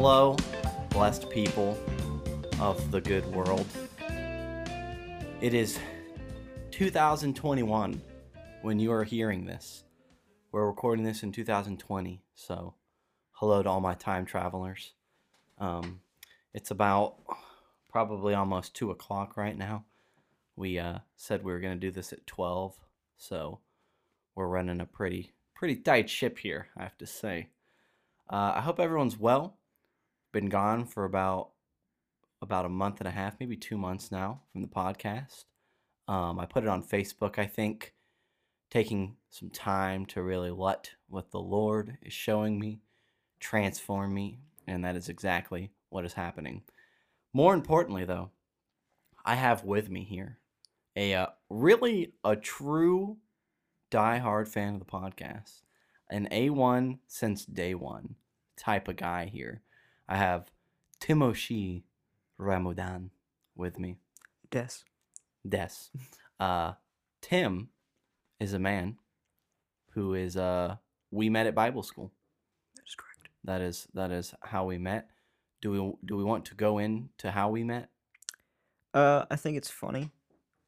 Hello, blessed people of the good world. It is 2021 when you are hearing this. We're recording this in 2020, so hello to all my time travelers. Um, it's about probably almost 2 o'clock right now. We uh, said we were going to do this at 12, so we're running a pretty pretty tight ship here, I have to say. Uh, I hope everyone's well. Been gone for about about a month and a half, maybe two months now from the podcast. Um, I put it on Facebook. I think taking some time to really let what the Lord is showing me transform me, and that is exactly what is happening. More importantly, though, I have with me here a uh, really a true die-hard fan of the podcast, an A1 since day one type of guy here. I have Timoshi Ramdhan with me. Des. Des. Uh, Tim is a man who is uh we met at Bible school. That's correct. That is that is how we met. Do we do we want to go into how we met? Uh, I think it's funny.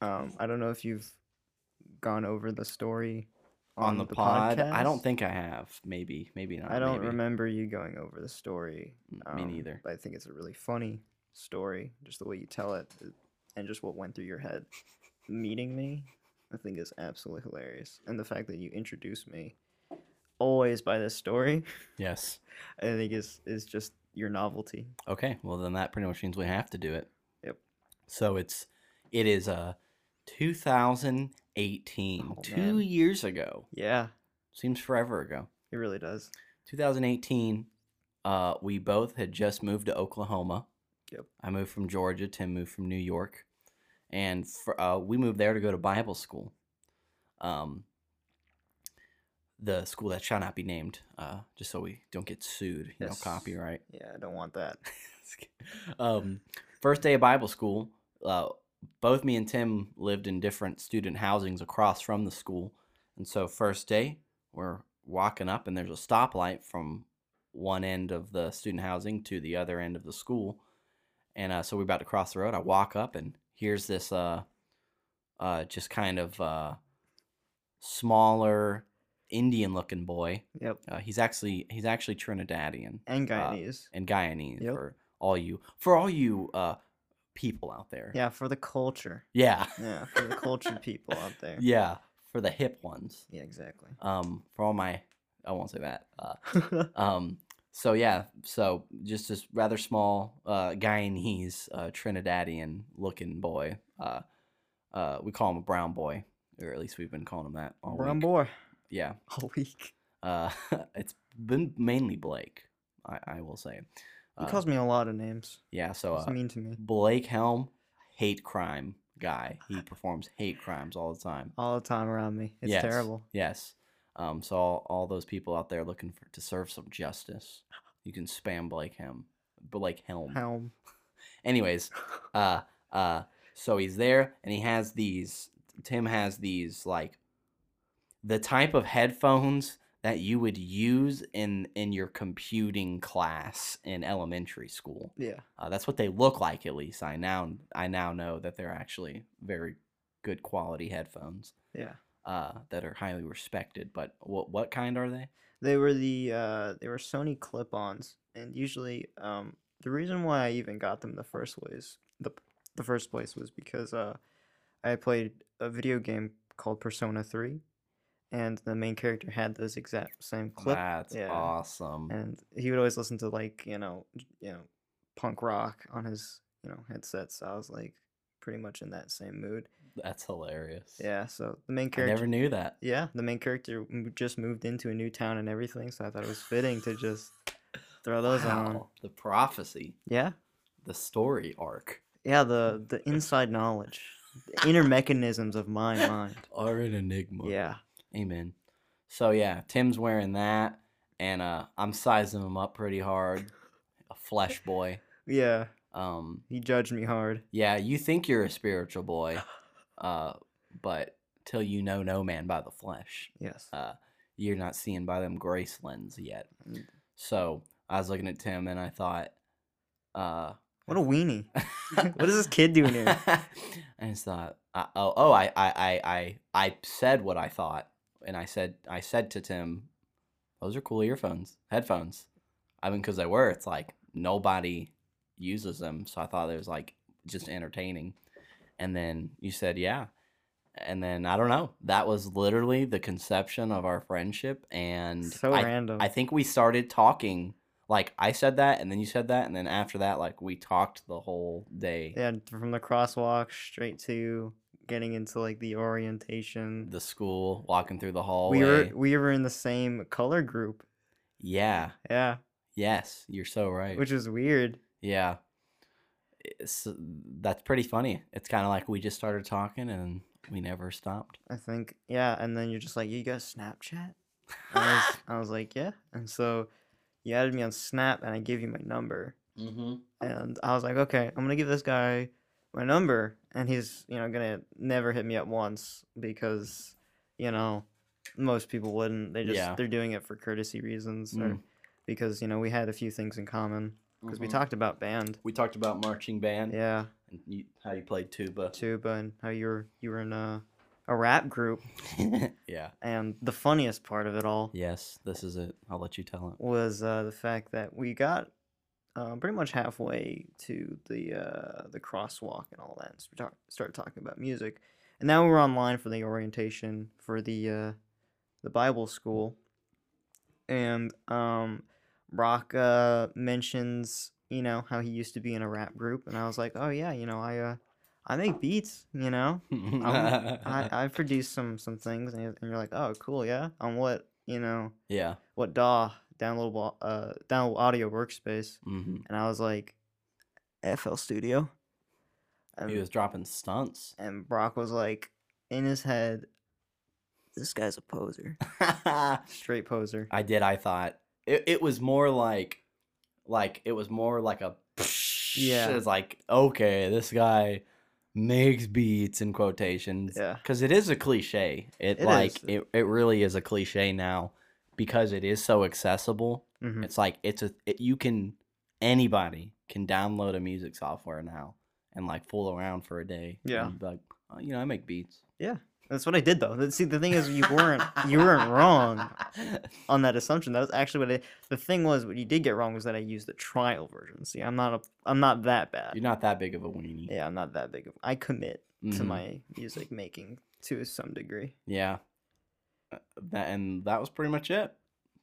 Um, I don't know if you've gone over the story On, the, pod, I don't think I have. Maybe, maybe not. I don't maybe. remember you going over the story. Mm, me um, neither. But I think it's a really funny story, just the way you tell it, uh, and just what went through your head. Meeting me, I think is absolutely hilarious, and the fact that you introduced me always by this story, Yes. I think is is just your novelty. Okay. Well, then that pretty much means we have to do it. Yep. So it's it is uh 2018, Oh, two man. years ago. Yeah, Seems forever ago. it really does. 2018. Uh, we both had just moved to Oklahoma. Yep. I moved from Georgia. Tim moved from New York, and for, uh, we moved there to go to Bible school. Um, the school that shall not be named, uh, just so we don't get sued. You Yes. know, copyright. Yeah, I don't want that. um, first day of Bible school, uh, both me and Tim lived in different student housings across from the school. And so, first day, we're walking up, and there's a stoplight from one end of the student housing to the other end of the school. And uh, so, we're about to cross the road. I walk up, and here's this uh, uh, just kind of uh, smaller Indian looking boy. Yep, Uh, he's actually he's actually Trinidadian and Guyanese. and Guyanese Yep. for all you for all you uh people out there. yeah, for the culture. Yeah. Yeah, for the cultured people out there. Yeah, for the hip ones. Yeah, exactly. Um for all my I won't say that. Uh um so yeah, so just this rather small uh Guyanese uh Trinidadian looking boy. Uh uh we call him a brown boy or at least we've been calling him that all Brown week. boy. Yeah. All week. Uh it's been mainly Blake, I I will say. He Uh, calls me a lot of names. yeah, so He's uh, mean to me Blake Helm, hate crime guy. He performs hate crimes all the time. all the time around me. It's Yes, terrible. Yes. Um, so all, all those people out there looking for to serve some justice, you can spam Blake Helm. Blake Helm. Helm. Anyways, uh, uh, so he's there and he has these. Tim has these like the type of headphones that you would use in in your computing class in elementary school. Yeah. Uh, that's what they look like, at least. I now I now know that they're actually very good quality headphones Yeah. uh, that are highly respected. But what what kind are they? They were the uh they were Sony clip-ons and usually um the reason why I even got them the first place the the first place was because uh I played a video game called Persona 3 and the main character had those exact same clips. That's yeah. awesome. and he would always listen to like you know you know punk rock on his you know headset so i was like pretty much in that same mood That's hilarious. yeah so the main I character never knew that. yeah the main character just moved into a new town and everything so i thought it was fitting to just throw those on The prophecy, yeah the story arc yeah the the inside knowledge the inner mechanisms of my mind are an enigma. yeah Amen. So yeah, Tim's wearing that, and uh, I'm sizing him up pretty hard. A flesh boy. yeah Um, he judged me hard yeah, you think you're a spiritual boy, uh, but till you know no man by the flesh, yes uh, you're not seeing by them grace lens yet. Mm. So I was looking at Tim and I thought, uh, What a weenie. what is this kid doing here? I just thought, uh, oh, oh, I, I, I, I, I said what I thought, and I said, I said to Tim, those are cool earphones, headphones. I mean, because they were. It's like nobody uses them, so I thought it was like just entertaining. And then you said, yeah. And then I don't know. That was literally the conception of our friendship, and So I, random. I think we started talking. Like I said that, and then you said that, and then after that, like we talked the whole day. yeah, from the crosswalk straight to getting into like the orientation. The school, walking through the hallway. we were we were in the same color group. Yeah. Yeah, Yes, you're so right. which is weird. yeah. It's, that's pretty funny. It's kind of like we just started talking and we never stopped. I think yeah, and then you're just like, you got Snapchat? I was, I was like, yeah, and so you added me on Snap, and I gave you my number, mm-hmm. and I was like, okay, I'm gonna give this guy my number, and he's you know gonna never hit me up once because you know most people wouldn't. They just Yeah. they're doing it for courtesy reasons or Mm. because you know we had a few things in common because we talked about band. We talked about marching band Yeah, and you, how you played tuba. tuba and how you were you were in a a rap group, yeah. and the funniest part of it all Yes, this is it. I'll let you tell it. was uh, the fact that we got uh, pretty much halfway to the uh, the crosswalk and all that, and we talk, started talking about music, and now we're online for the orientation for the uh, the Bible school, and um, Brock uh, mentions you know how he used to be in a rap group, and I was like, oh yeah, you know I uh, I make beats, you know. I, I produced some some things, and you're- and you're like, oh, cool, yeah. On what you know, yeah. what DAW downloadable uh download audio workspace, hmm and I was like, FL Studio, and He was dropping stunts. and Brock was like, in his head, this guy's a poser, straight poser. I did. I thought it, it was more like, like it was more like a. Yeah. It's like okay, this guy makes beats in quotations. Yeah. Because it is a cliche. It, It like it. It really is a cliche now, because it is so accessible. hmm It's like it's a it, you can anybody can download a music software now and like fool around for a day. Yeah. like oh, you know, I make beats. Yeah, that's what I did though. See, the thing is, you weren't you weren't wrong on that assumption. That was actually what I. The thing was, what you did get wrong was that I used the trial version. See, I'm not a I'm not that bad. You're not that big of a weenie. Yeah, I'm not that big of. I commit to Mhm. my music making to some degree. Yeah. Uh, That and that was pretty much it.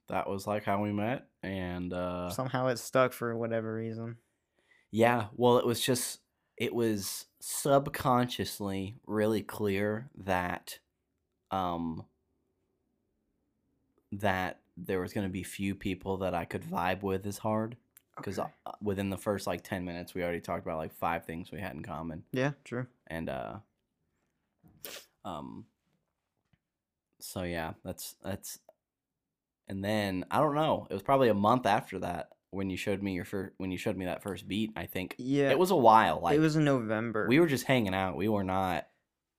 That was like how we met and uh Somehow it stuck for whatever reason. yeah, well it was just it was subconsciously really clear that um that there was going to be few people that I could vibe with as hard because Okay. within the first like 10 minutes we already talked about like five things we had in common Yeah, true. and uh um so yeah that's that's and then i don't know it was probably a month after that when you showed me your first when you showed me that first beat i think Yeah, it was a while like it was in November. we were just hanging out we were not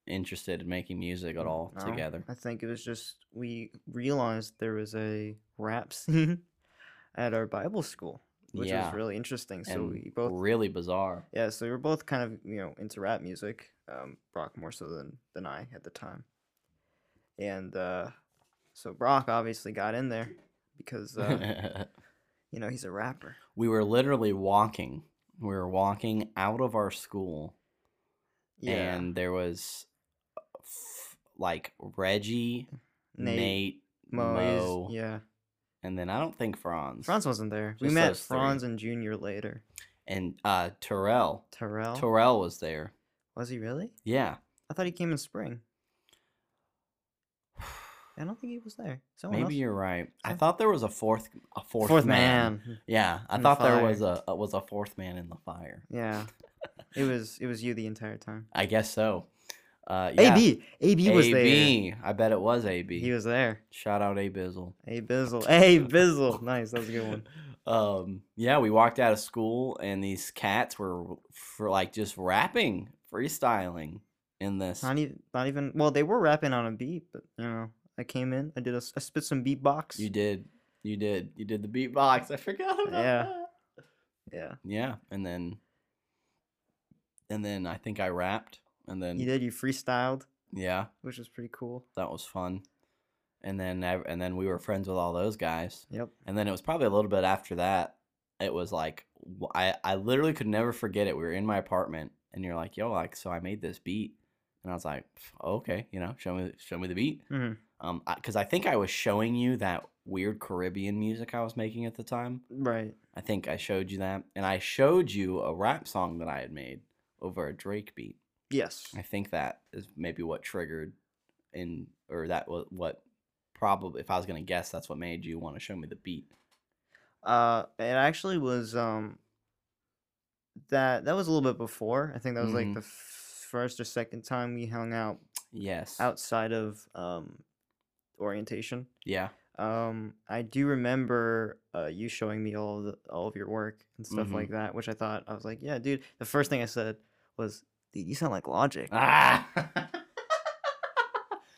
interested in making music at all No, together I think it was just we realized there was a rap scene at our Bible school, which yeah was really interesting. So and we both really bizarre Yeah, so we were both kind of, you know, into rap music. Um, Brock more so than, than I at the time. And uh, so Brock obviously got in there because, uh, you know, he's a rapper. we were literally walking we were walking out of our school Yeah. and there was uh, f- like Reggie, Nate, Nate, Mo, Mo, yeah. and then I don't think Franz. Franz wasn't there. we met those three. Franz and Junior later. and uh Terrell. Terrell? Terrell was there. Was he really? Yeah, I thought he came in spring. I don't think he was there. Someone maybe else? you're right. I thought there was a fourth a fourth, Fourth man. Yeah, I in the thought there was a, a was a fourth man in the fire. Yeah. It was it was you the entire time. I guess so. Uh, yeah. AB. AB was there. AB. I bet it was AB. He was there. Shout out A Bizzle. A Bizzle. A Bizzle. Nice. That was a good one. um yeah we walked out of school and these cats were for like just rapping freestyling in this Not even. Not even. Well, they were rapping on a beat, but you know, I came in. I did a. I spit some beatbox. you did You did. You did the beatbox. I forgot about Yeah. that. Yeah. Yeah, and then and then I think I rapped and then You did. You freestyled, yeah, which was pretty cool. that was fun. And then and then we were friends with all those guys. Yep. And then it was probably a little bit after that. It was like I I literally could never forget it. We were in my apartment, and you're like, "Yo, like, so I made this beat," and I was like, "Okay, you know, show me show me the beat." hmm Um, because I, think I was showing you that weird Caribbean music I was making at the time. Right. I think I showed you that, and I showed you a rap song that I had made over a Drake beat. Yes. I think that is maybe what triggered, in or that was what probably, if I was gonna guess, that's what made you want to show me the beat. Uh, it actually was um. That that was a little bit before. I think that was like Mhm. the f- first or second time we hung out Yes. outside of um, orientation. Yeah. Um, I do remember uh, you showing me all of the, all of your work and stuff Mhm. like that, which I thought I was like, yeah, dude. The first thing I said was, "Dude, you sound like Logic." Ah.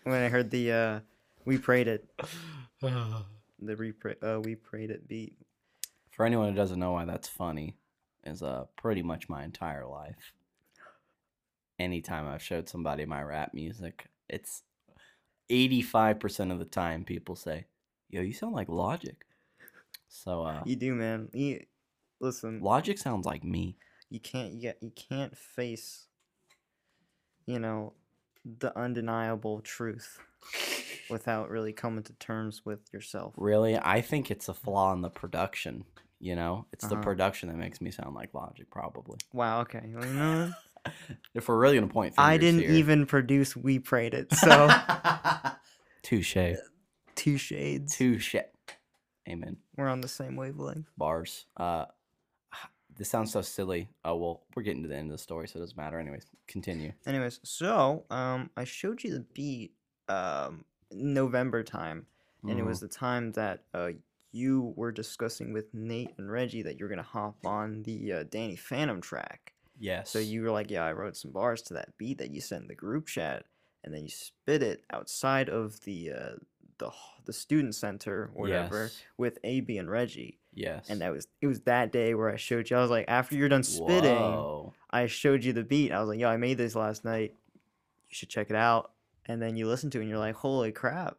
When I heard the uh, "We Prayed It," the uh, "We Prayed It" beat. For anyone who doesn't know why that's funny, is uh pretty much my entire life. Anytime I've showed somebody my rap music, it's eighty five percent of the time people say, "Yo, you sound like Logic." So uh, You do, man. You, listen, Logic sounds like me. you can't you, get, you can't face, you know, the undeniable truth without really coming to terms with yourself. Really, I think it's a flaw in the production. You know, it's the Uh-huh. production that makes me sound like Logic, probably. Wow. Okay. Well, you know, if we're really gonna point fingers I didn't here. even produce "We Prayed It," so touche, two shades. touche. Amen. We're on the same wavelength. bars. Uh, this sounds so silly. Oh well, we're getting to the end of the story, so it doesn't matter. Anyways, continue. Anyways, so um, I showed you the beat um November time, and it was Mm-hmm. the time that uh you were discussing with Nate and Reggie that you're gonna hop on the uh, Danny Phantom track. Yes. So you were like, yeah, I wrote some bars to that beat that you sent in the group chat, and then you spit it outside of the uh, the the student center or whatever Yes. with AB and Reggie. Yes. And that was it was that day where I showed you. I was like, after you're done spitting, Whoa. I showed you the beat. I was like, yo, I made this last night. You should check it out. And then you listen to it and you're like, holy crap,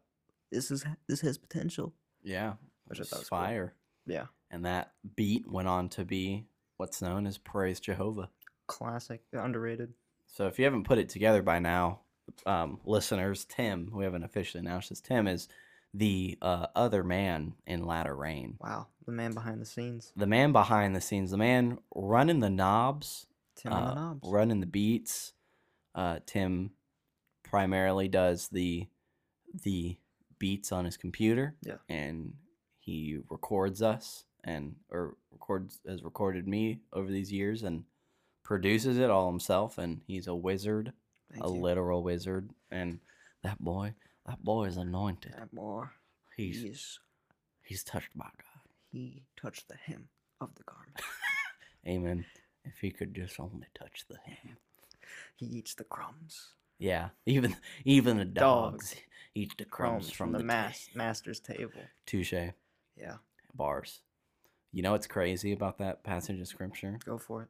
this is this has potential. Yeah. Which I thought was cool. fire. Yeah, And that beat went on to be what's known as Praise Jehovah. Classic, underrated. So if you haven't put it together by now, um, listeners, Tim, we haven't officially announced this, Tim is the uh, other man in Latter Rain. Wow, the man behind the scenes, The man behind the scenes, the man running the knobs, Tim on the uh, knobs. running the beats. Uh, Tim primarily does the the beats on his computer. Yeah. And he records us and or records has recorded me over these years and produces it all himself and he's a wizard, Thank a you. literal wizard and that boy, that boy is anointed. That boy, He's he's he's touched by God. he touched the hem of the garment. Amen. If he could just only touch the hem. he eats the crumbs, Yeah, even even the dogs, Dogs. eat the crumbs, crumbs from, the, the, mas- ta- master's table. Touche Yeah, bars. You know what's crazy about that passage of scripture go for it.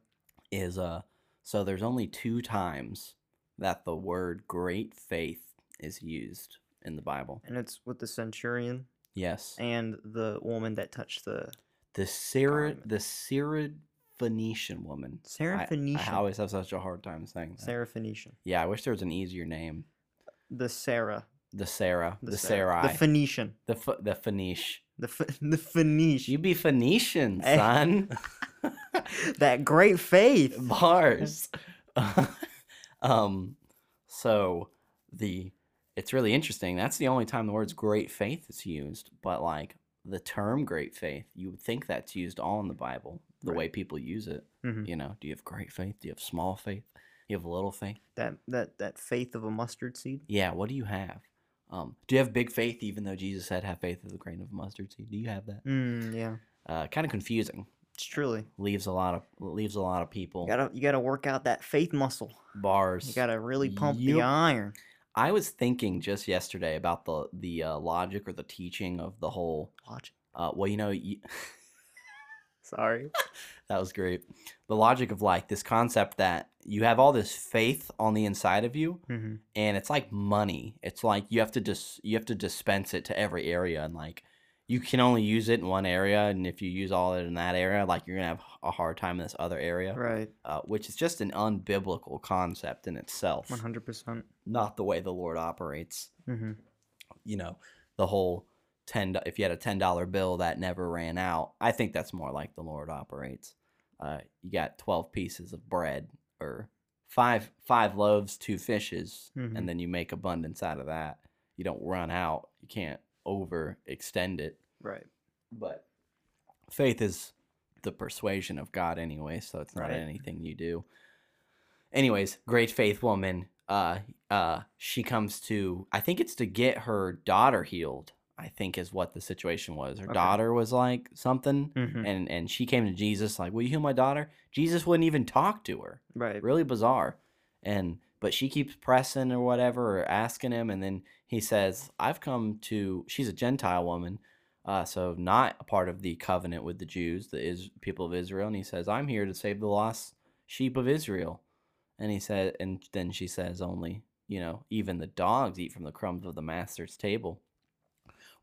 Is uh so there's only two times that the word great faith is used in the Bible. And it's with the centurion Yes. and the woman that touched the The garment. the Syrophoenician woman. Sarah Phoenician. I, always have such a hard time saying that. Sarah Phoenician. Yeah, I wish there was an easier name. The Sarah. The Sarah, the, Sarah. Sarai, The Phoenician. the Ph- the Phoenish. The the Phoenician. You be Phoenician, Hey. son. that great faith. Bars. um, so the it's really interesting. That's the only time the words great faith is used, but like the term great faith, you would think that's used all in the Bible, the Right. way people use it. Mhm. You know, do you have great faith? Do you have small faith? You have little faith? That that that faith of a mustard seed. Yeah, what do you have? Um, do you have big faith even though Jesus said have faith as a grain of mustard seed? Do you have that? Mm, yeah. Uh, kind of confusing. It's truly. Leaves a lot of leaves a lot of people You gotta you gotta work out that faith muscle. bars. You gotta really pump Yup. the iron. I was thinking just yesterday about the the uh, logic or the teaching of the whole Watch. Uh, well, you know, you, Sorry. that was great. The logic of like this concept that you have all this faith on the inside of you, hmm and it's like money. It's like you have to dis you have to dispense it to every area, and like you can only use it in one area, and if you use all of it in that area, like you're gonna have a hard time in this other area, Right. uh, which is just an unbiblical concept in itself. One hundred percent. Not the way the Lord operates. Mm-hmm. You know, the whole ten. If you had a ten dollar bill that never ran out, I think that's more like the Lord operates. Uh, you got twelve pieces of bread or five five loaves, two fishes, Mhm. and then you make abundance out of that. You don't run out. You can't overextend it. Right. But faith is the persuasion of God anyway, so it's not Right. anything you do. Anyways, great faith woman. Uh uh she comes to I think it's to get her daughter healed. I think is what the situation was. Her Okay. daughter was like something Mm-hmm. and and she came to Jesus like, "Will you heal my daughter?" Jesus wouldn't even talk to her Right. really bizarre and but she keeps pressing or whatever or asking him and then he says i've come to she's a gentile woman uh, so not a part of the covenant with the jews the is, people of israel and he says i'm here to save the lost sheep of israel and he said and then she says only you know even the dogs eat from the crumbs of the master's table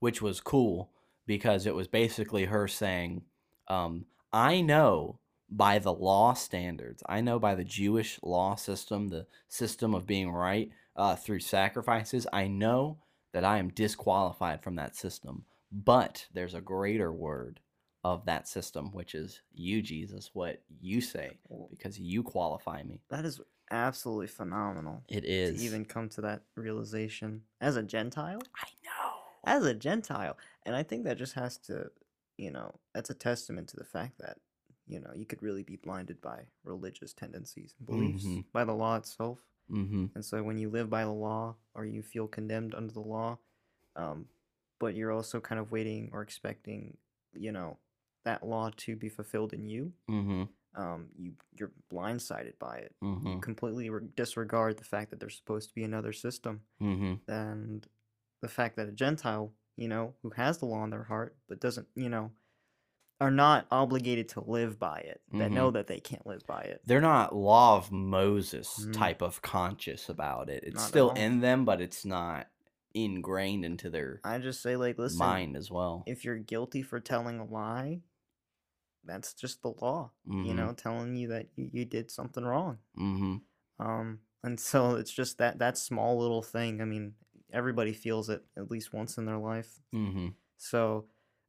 which was cool because it was basically her saying um, i know by the law standards. I know by the Jewish law system, the system of being right uh, through sacrifices, I know that I am disqualified from that system. But there's a greater word of that system, which is you, Jesus, what you say, because you qualify me. that is absolutely phenomenal It is. to even come to that realization as a Gentile. I. As a Gentile, and I think that just has to, you know, that's a testament to the fact that, you know, you could really be blinded by religious tendencies and beliefs Mhm. by the law itself. Mm-hmm. And so when you live by the law or you feel condemned under the law, um, but you're also kind of waiting or expecting, you know, that law to be fulfilled in you, Mm-hmm. um, you you're blindsided by it. Mm-hmm. You completely re- disregard the fact that there's supposed to be another system, Mm-hmm. and the fact that a Gentile, you know, who has the law in their heart but doesn't, you know, are not obligated to live by it, that know that they can't live by it. They're not law of Moses Mhm. type of conscious about it. It's Not still in them, but it's not ingrained into their I just say, like, listen, mind as well. if you're guilty for telling a lie, that's just the law, you Mhm. know, telling you that you, you did something wrong. Mm-hmm. Um, and so it's just that that small little thing. I mean, everybody feels it at least once in their life. Mm-hmm. So,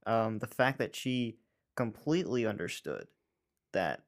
um, the fact that she completely understood that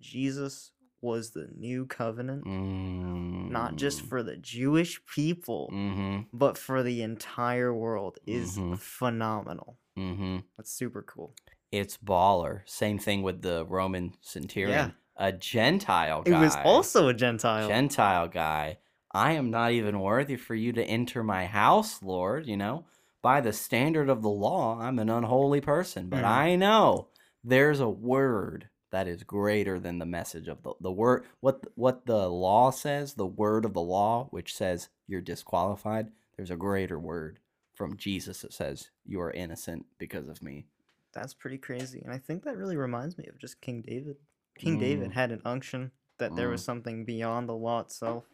Jesus was the new covenant, not just for the Jewish people, Mm-hmm. but for the entire world, is Mhm. phenomenal. Mm-hmm. That's super cool. It's baller. Same thing with the Roman centurion. A Gentile It was also a Gentile. Gentile guy. I am not even worthy for you to enter my house, Lord. You know, by the standard of the law, I'm an unholy person. But Mhm. I know there's a word that is greater than the message of the the word. What what the law says, the word of the law, which says you're disqualified. There's a greater word from Jesus that says you are innocent because of me. That's pretty crazy. And I think that really reminds me of just King David. King David Mm. had an unction that there was something beyond the law itself,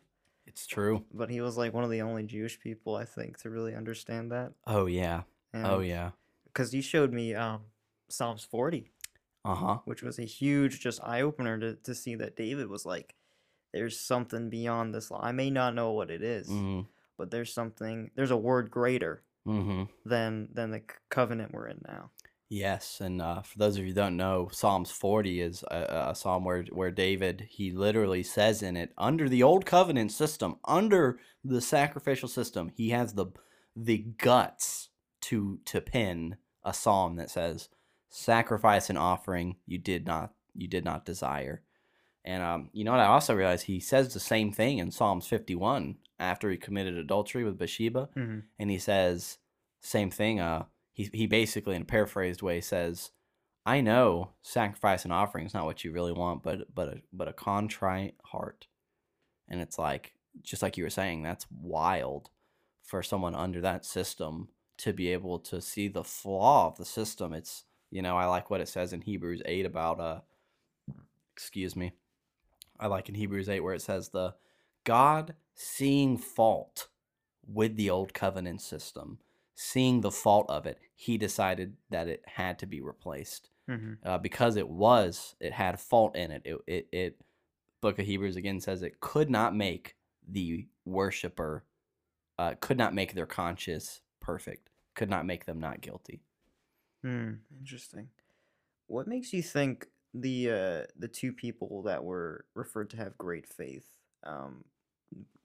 It's true. but he was like one of the only Jewish people I think to really understand that. Oh yeah. oh yeah. Because you showed me um, Psalms 40, Uh huh. which was a huge just eye opener to, to see that David was like, there's something beyond this law. I may not know what it is, Mm-hmm. but there's something, there's a word greater Mm-hmm. than than the covenant we're in now. Yes, and uh, for those of you who don't know, Psalms 40 is a, a psalm where where David he literally says in it, under the old covenant system, under the sacrificial system, he has the the guts to to pen a psalm that says, "Sacrifice and offering you did not you did not desire." And um, you know what? I also realized he says the same thing in Psalms 51 after he committed adultery with Bathsheba Mm-hmm. and he says same thing uh he he basically in a paraphrased way says i know sacrifice and offering is not what you really want but but a but a contrite heart and it's like just like you were saying that's wild for someone under that system to be able to see the flaw of the system. It's you know I like what it says in Hebrews eight about uh, excuse me, I like in Hebrews eight where it says the God seeing fault with the old covenant system, seeing the fault of it, he decided that it had to be replaced hmm uh, because it was it had fault in it. It, it it book of Hebrews again says it could not make the worshiper uh, could not make their conscience perfect, could not make them not guilty. Hmm. Interesting. What makes you think the uh, the two people that were referred to have great faith? Um,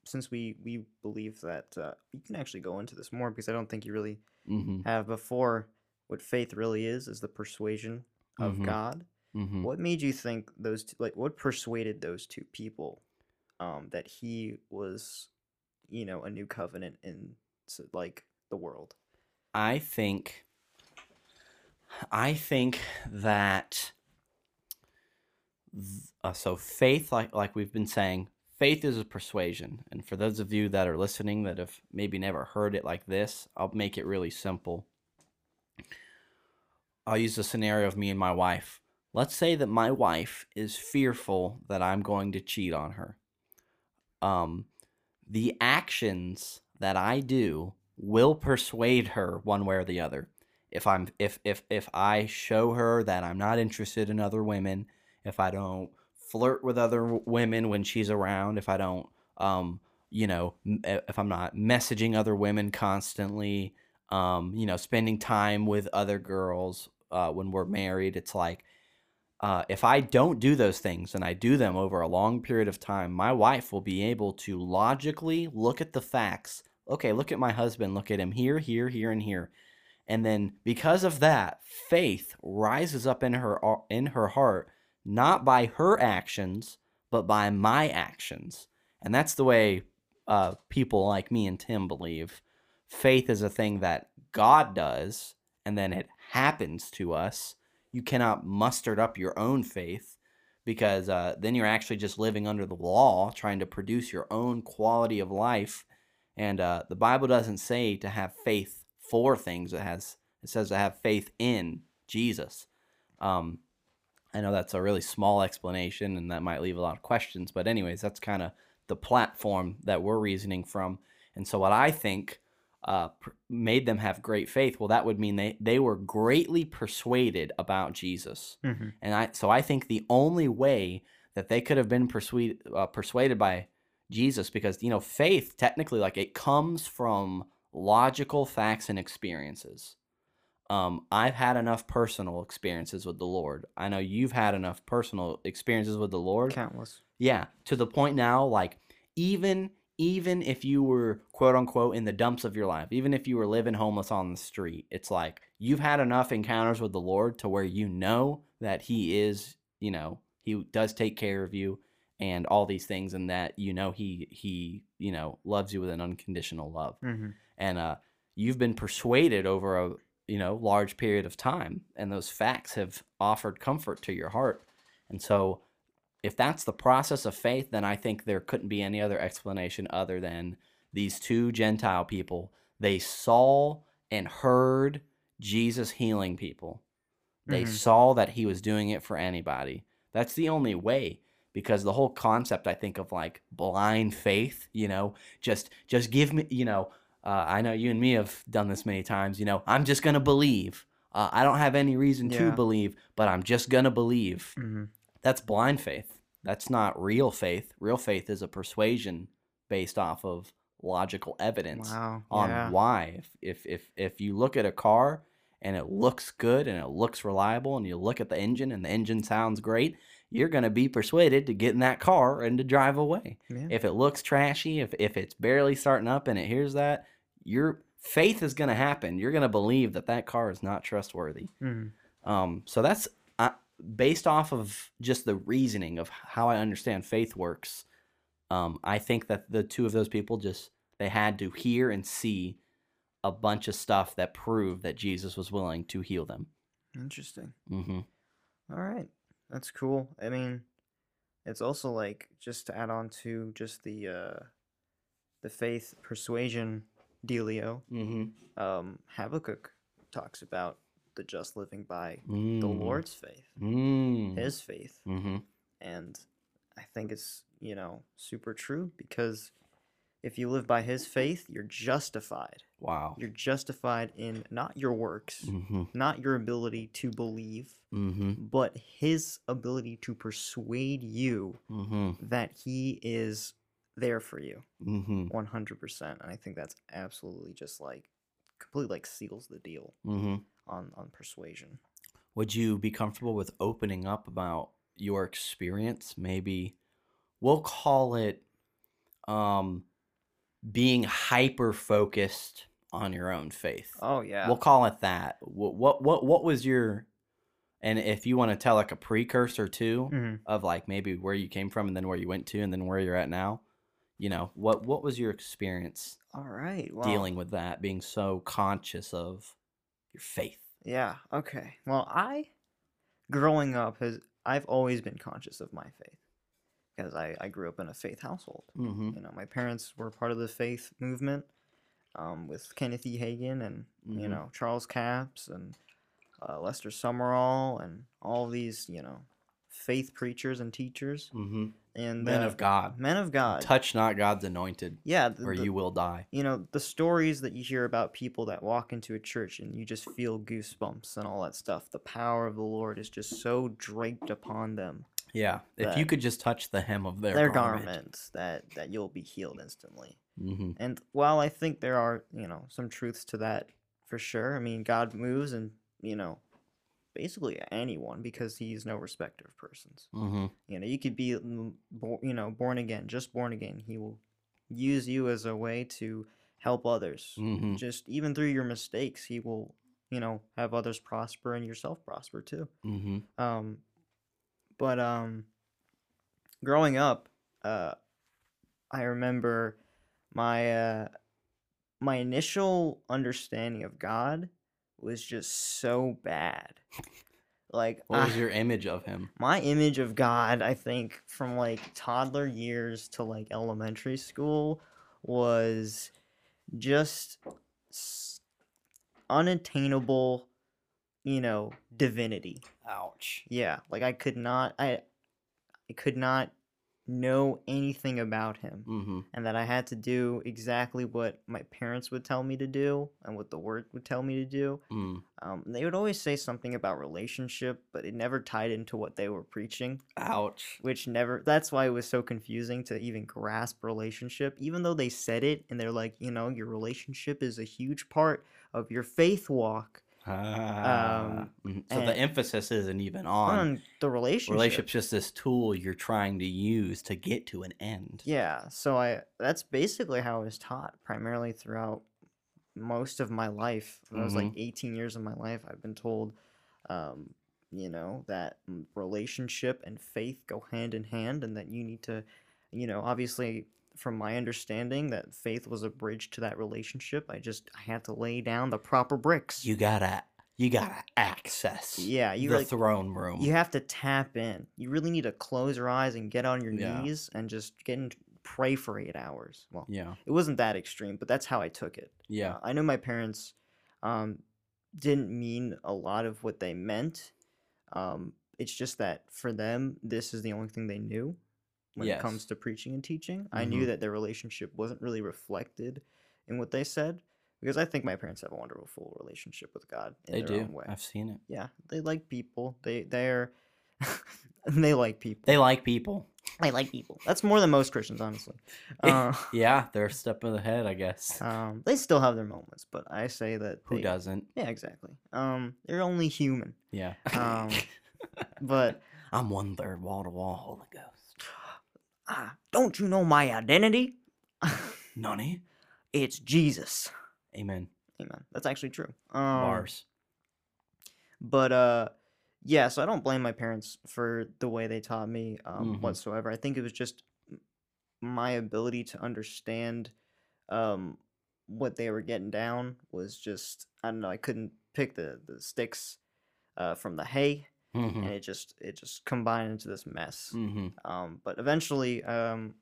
since we we believe that uh, you can actually go into this more because I don't think you really Mm-hmm. have before. What faith really is is the persuasion of Mhm. God. Mm-hmm. What made you think those two, like what persuaded those two people um, that he was, you know, a new covenant in like the world? I think I think that th- uh, so faith like like we've been saying faith is a persuasion. And for those of you that are listening that have maybe never heard it like this I'll make it really simple. I'll use the scenario of me and my wife. Let's say that my wife is fearful that I'm going to cheat on her. Um the actions that I do will persuade her one way or the other. If I'm if if if I show her that I'm not interested in other women, if I don't flirt with other women when she's around, if I don't um you know, if I'm not messaging other women constantly, um you know, spending time with other girls uh when we're married, it's like uh, if I don't do those things and I do them over a long period of time, my wife will be able to logically look at the facts. Okay, look at my husband, look at him here, here, here, and here. And then because of that, faith rises up in her uh, in her heart, not by her actions, but by my actions. And that's the way uh, people like me and Tim believe. Faith is a thing that God does, and then it happens to us you cannot muster up your own faith because uh, then you're actually just living under the law, trying to produce your own quality of life. And uh, the Bible doesn't say to have faith for things; it has it says to have faith in Jesus. Um, I know that's a really small explanation, and that might leave a lot of questions. But anyways, that's kind of the platform that we're reasoning from. And so, what I think uh, made them have great faith, well, that would mean they they were greatly persuaded about Jesus. Mm-hmm. And I so I think the only way that they could have been persuaded uh, persuaded by Jesus because you know faith technically like it comes from logical facts and experiences. Um, I've had enough personal experiences with the Lord. I know you've had enough personal experiences with the Lord. Countless. Yeah, to the point now, like even even if you were quote unquote in the dumps of your life, even if you were living homeless on the street, it's like you've had enough encounters with the Lord to where you know that He is, you know, He does take care of you and all these things, and that you know He He you know loves you with an unconditional love, Mm-hmm. and uh, you've been persuaded over a you know large period of time, and those facts have offered comfort to your heart, and so if that's the process of faith, then I think there couldn't be any other explanation other than these two Gentile people. They saw and heard Jesus healing people. They Mhm. saw that he was doing it for anybody. That's the only way because the whole concept I think of like blind faith, you know, just just give me, you know, uh, I know you and me have done this many times, you know, I'm just going to believe. Uh, I don't have any reason to believe, but I'm just going to believe. Mm-hmm. That's blind faith. That's not real faith. Real faith is a persuasion based off of logical evidence Wow. on yeah. why. If, if if if you look at a car and it looks good and it looks reliable and you look at the engine and the engine sounds great, you're going to be persuaded to get in that car and to drive away. Yeah. If it looks trashy, if if it's barely starting up and it hears that, your faith is going to happen. You're going to believe that that car is not trustworthy. Mm-hmm. Um, so that's uh, based off of just the reasoning of how I understand faith works. Um, I think that the two of those people just they had to hear and see a bunch of stuff that proved that Jesus was willing to heal them. Interesting. hmm All right. That's cool. I mean, it's also like just to add on to just the uh the faith persuasion dealio. Mm-hmm. Um, Habakkuk talks about the just living by the Mm. Lord's faith, Mm. His faith, Mm-hmm. and I think it's you know super true because if you live by His faith, you're justified. Wow. You're justified in not your works, Mm-hmm. not your ability to believe, Mm-hmm. but His ability to persuade you Mm-hmm. that He is there for you. Mm-hmm. 100% and i think that's absolutely just like completely like seals the deal Mm-hmm. on on persuasion Would you be comfortable with opening up about your experience? Maybe we'll call it um being hyper focused on your own faith. oh yeah We'll call it that. What what what, what was your and if you want to tell like a precursor too Mhm. of like maybe where you came from and then where you went to and then where you're at now, you know, what what was your experience all right well, dealing with that, being so conscious of your faith? yeah okay well i growing up has i've always been conscious of my faith because i i grew up in a faith household Mm-hmm. you know my parents were part of the faith movement um, with kenneth e hagin and you Mhm. know charles capps and uh, lester sumrall and all these you know faith preachers and teachers Mm-hmm. and Men uh, of God. men of god Touch not God's anointed, yeah the, or the- you will die. you know the stories that you hear about people that walk into a church and you just feel goosebumps and all that stuff the power of the lord is just so draped upon them Yeah. If you could just touch the hem of their, their garment. garments that that you'll be healed instantly Mm-hmm. and while i think there are you know some truths to that for sure i mean god moves and you know basically anyone because he's no respecter of persons Mm-hmm. you know you could be mm, you know born again just born again he will use you as a way to help others Mm-hmm. just even through your mistakes he will you know have others prosper and yourself prosper too Mm-hmm. um but um growing up uh i remember my uh my initial understanding of god was just so bad like What was I- your image of him? my image of God, I think, from like toddler years to like elementary school was just unattainable, you know, divinity. Ouch. Yeah, like I could not, I, I could not know anything about him, Mm-hmm. and that I had to do exactly what my parents would tell me to do and what the word would tell me to do. Mm. Um, they would always say something about relationship, but it never tied into what they were preaching Ouch. which never that's why it was so confusing to even grasp relationship even though they said it and they're like you know your relationship is a huge part of your faith walk Ah. Mhm. so the emphasis isn't even on on the relationship relationship's just this tool you're trying to use to get to an end. yeah so i that's basically how i was taught primarily throughout most of my life when i was like 18 years of my life i've been told um you know that mm, relationship and faith go hand in hand and that you need to you know obviously from my understanding that faith was a bridge to that relationship i just i had to lay down the proper bricks You gotta, you gotta access yeah you the like throne room. you have to tap in you really need to close your eyes and get on your Yeah. knees and just get in pray for eight hours well yeah, it wasn't that extreme but that's how i took it yeah. uh, I know my parents um, didn't mean a lot of what they meant. Um, it's just that for them, this is the only thing they knew when it comes to preaching and teaching. I knew Mhm. that their relationship wasn't really reflected in what they said because I think my parents have a wonderful relationship with God in They do. I've seen it. Yeah, they like people. They they're they like people. They like people. They like people. That's more than most Christians, honestly. Uh, Yeah, they're a step ahead, I guess. um, they still have their moments, but I say that Who they, doesn't? Yeah, exactly. Um, they're only human. Yeah. Um, but I'm one third wall to wall Holy Ghost. Ah, don't you know my identity? Nani? it's Jesus. Amen. Amen. That's actually true. Um, Bars. But uh, yeah. So I don't blame my parents for the way they taught me um, Mhm. whatsoever. I think it was just my ability to understand um what they were getting down was just I don't know. I couldn't pick the the sticks uh, from the hay, Mm-hmm. and it just it just combined into this mess. Mm-hmm. Um, but eventually, um,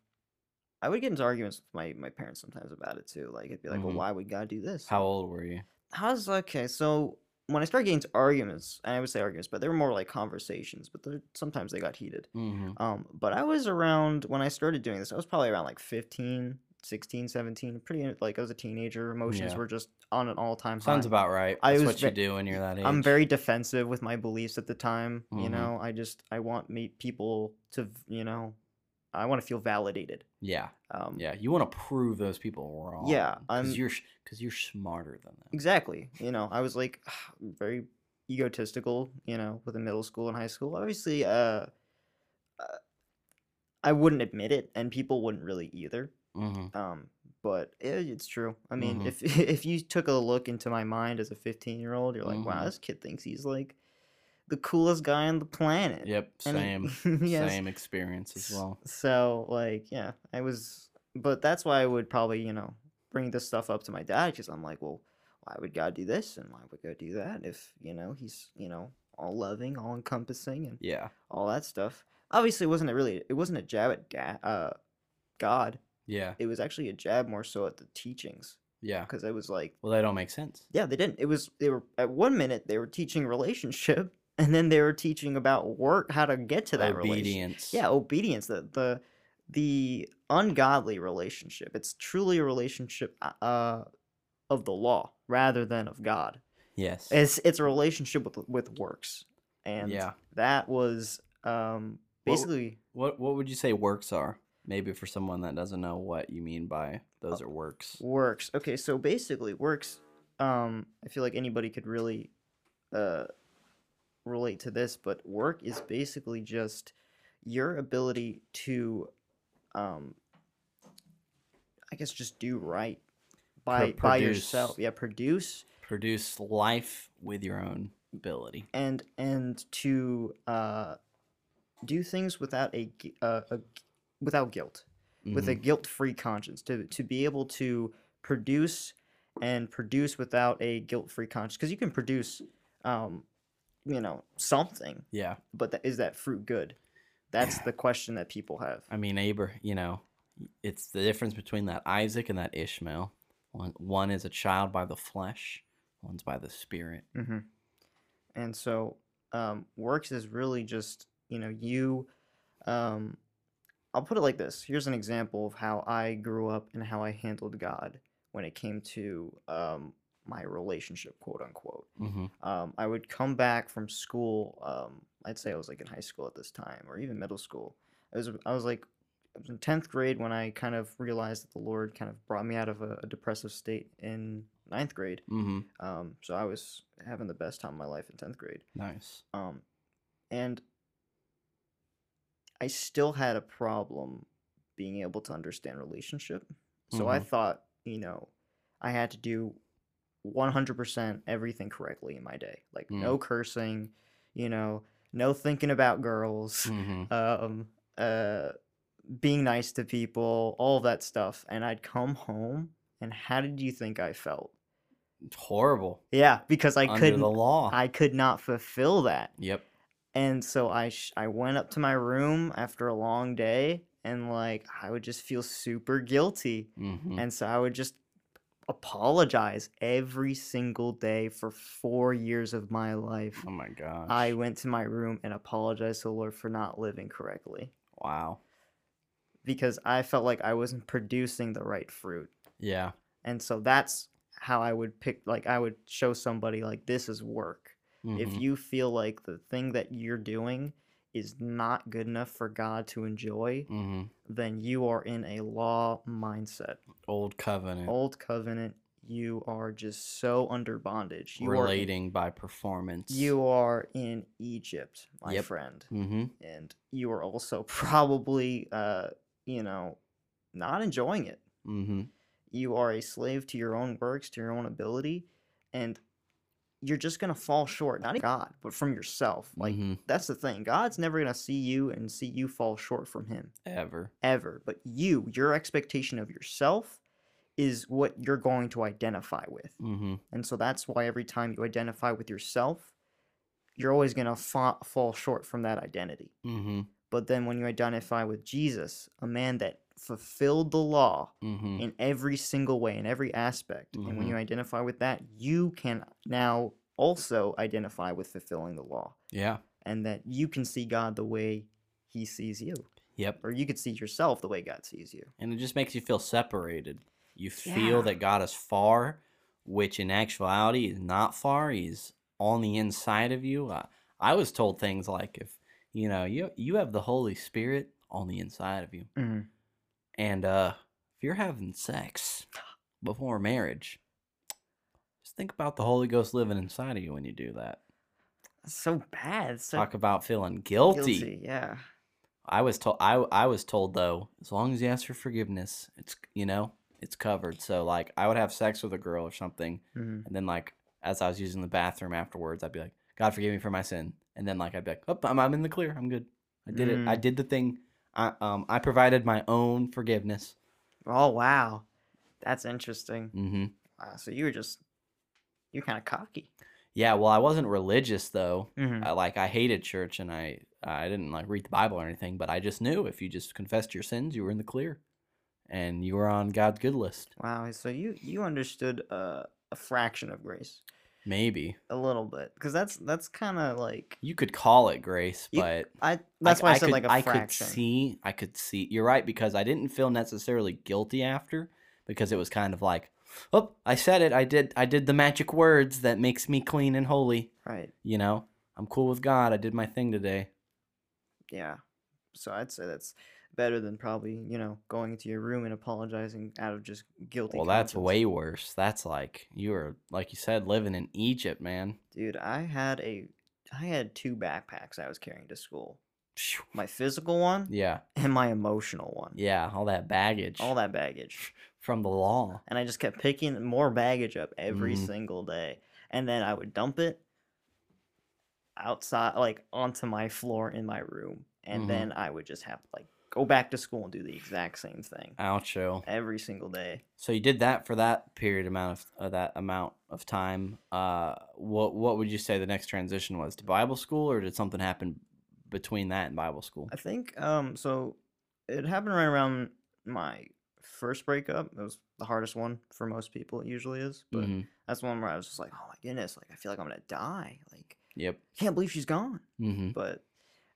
I would get into arguments with my my parents sometimes about it too. Like it'd be like, well, Mhm. why would God do this? How old were you? How's okay? So when I started getting into arguments, and I would say arguments, but they were more like conversations. But sometimes they got heated. Mm-hmm. Um, but I was around when I started doing this. I was probably around like 15, 16, 17. Pretty like as a teenager. Emotions Yeah. were just on an all time high. Sounds about right. I That's was what you ve- do when you're that age. I'm very defensive with my beliefs at the time. You Mhm. know, I just I want me people to you know, I want to feel validated. Yeah, Um, yeah. You want to prove those people wrong. Yeah, because I'm- you're because you're smarter than them. Exactly. You know, I was like very egotistical, you know, with the middle school and high school. Obviously, uh, uh, I wouldn't admit it, and people wouldn't really either. Mm-hmm. Um, but it, it's true. I mean, Mhm. if if you took a look into my mind as a 15 year old, you're like, wow, Mhm. this kid thinks he's like the coolest guy on the planet. Yep, same he- yes. same experience as well. So like, yeah, I was, but that's why I would probably, you know, bring this stuff up to my dad because I'm like, well, why would God do this and why would God do that if you know He's you know all loving, all encompassing, and Yeah, all that stuff. Obviously, it wasn't a really, it wasn't a jab at ga- uh, God. Yeah, It was actually a jab more so at the teachings yeah. because it was like, Well, they don't make sense. yeah, they didn't. It was they were at one minute they were teaching relationship and then they were teaching about work, how to get to that relationship. Obedience. Yeah, obedience. The the the ungodly relationship. It's truly a relationship uh of the law rather than of God. Yes. It's it's a relationship with with works, and Yeah. that was um What- basically What What would you say works are? Maybe for someone that doesn't know what you mean by those are works. works. Okay, so basically works. Um, I feel like anybody could really uh relate to this, but work is basically just your ability to um I guess just do right by by yourself. Yeah, produce Produce life with your own ability. and and to uh do things without a, uh, a without guilt. with a Mhm. guilt-free conscience to to be able to produce and produce without a guilt-free conscience because you can produce um you know something yeah. but that, is that fruit good that's the question that people have I mean, Abra, you know, it's the difference between that Isaac and that Ishmael. One, one is a child by the flesh, one's by the spirit. hmm and so um works is really just you know you um i'll put it like this here's an example of how i grew up and how i handled god when it came to um my relationship quote unquote Mm-hmm. um, I would come back from school. Um, I'd say I was like in high school at this time, or even middle school. I was I was like I was in tenth grade when I kind of realized that the Lord kind of brought me out of a, a depressive state in ninth grade. Mm-hmm. Um, so I was having the best time of my life in tenth grade. Nice. Um, and I still had a problem being able to understand relationship. So I Mhm. thought, you know, I had to do 100% everything correctly in my day. Like Mm. no cursing, you know, no thinking about girls, Mm-hmm. um, uh, being nice to people, all that stuff. And I'd come home, and how did you think I felt? Horrible. Yeah, because I Under couldn't, the law. I could not fulfill that. yep. And so I sh- I went up to my room after a long day and like I would just feel super guilty. Mm-hmm. And so I would just apologize every single day for 4 years of my life. oh my gosh. I went to my room and apologized to the Lord for not living correctly Wow. because I felt like I wasn't producing the right fruit. Yeah. And so that's how I would pick like I would show somebody like this is work. If Mhm. you feel like the thing that you're doing is not good enough for God to enjoy, Mhm. then you are in a law mindset. Old covenant. Old covenant, you are just so under bondage. You relating by performance. you are in Egypt, my Yep. friend. Mm-hmm. And you are also probably uh, you know, not enjoying it. Mm-hmm. you are a slave to your own works, to your own ability, and you're just gonna fall short, not God, but from yourself. Like mm-hmm. that's the thing. God's never gonna see you and see you fall short from Him Ever. ever. But you, your expectation of yourself, is what you're going to identify with, Mm-hmm. and so that's why every time you identify with yourself, you're always gonna fa- fall short from that identity. Mm-hmm. But then when you identify with Jesus, a man that fulfilled the law Mm-hmm. in every single way, in every aspect, and when you identify with that, you can now also identify with fulfilling the law, Yeah. and that you can see God the way He sees you, Yep. or you could see yourself the way God sees you. And it just makes you feel separated. You feel Yeah. that God is far, which in actuality is not far. He's on the inside of you. I, I was told things like if you know you you have the Holy Spirit on the inside of you, Mhm. And uh, if you're having sex before marriage, just think about the Holy Ghost living inside of you when you do that. That's so bad. So Talk about feeling guilty. guilty. Yeah. I was told I I was told though, as long as you ask for forgiveness, it's you know, it's covered. So like I would have sex with a girl or something, Mhm. and then like as I was using the bathroom afterwards, I'd be like, God forgive me for my sin. And then like I'd be like, Oh, I'm, I'm in the clear. I'm good. I did it. I Mm. did the thing. I um I provided my own forgiveness. Oh wow, that's interesting. Mm-hmm. Wow, so you were just you're kind of cocky. Yeah, well I wasn't religious though. Mm-hmm. I, like I hated church and I I didn't like read the Bible or anything, but I just knew if you just confessed your sins, you were in the clear. And you were on God's good list. Wow, so you you understood uh, a fraction of grace, Maybe. a little bit, because that's that's kind of like You could call it grace, You- but I. That's why I, said could, like a I fraction. I could see, I could see. You're right because I didn't feel necessarily guilty after because it was kind of like, oh, I said it. I did. I did the magic words that makes me clean and holy. Right. You know, I'm cool with God. I did my thing today. Yeah. So I'd say that's better than probably you know going into your room and apologizing out of just guilty. Well, that's way worse. That's like you were, like you said, living in Egypt, man. Dude, I had a I had two backpacks I was carrying to school. My physical one Yeah, and my emotional one. yeah, all that baggage All that baggage. from the law. and I just kept picking more baggage up every Mhm. single day. And then I would dump it outside, like onto my floor in my room. And Mhm. then I would just have like go back to school and do the exact same thing Oucho. every single day. So you did that for that period amount of uh, that amount of time. Uh, what what would you say the next transition was to Bible school, or did something happen between that and Bible school? I think um so it happened right around my first breakup. It was the hardest one for most people, it usually is. But Mhm. that's one where I was just like, oh my goodness, like I feel like I'm gonna die. Like Yep. can't believe she's gone. hmm But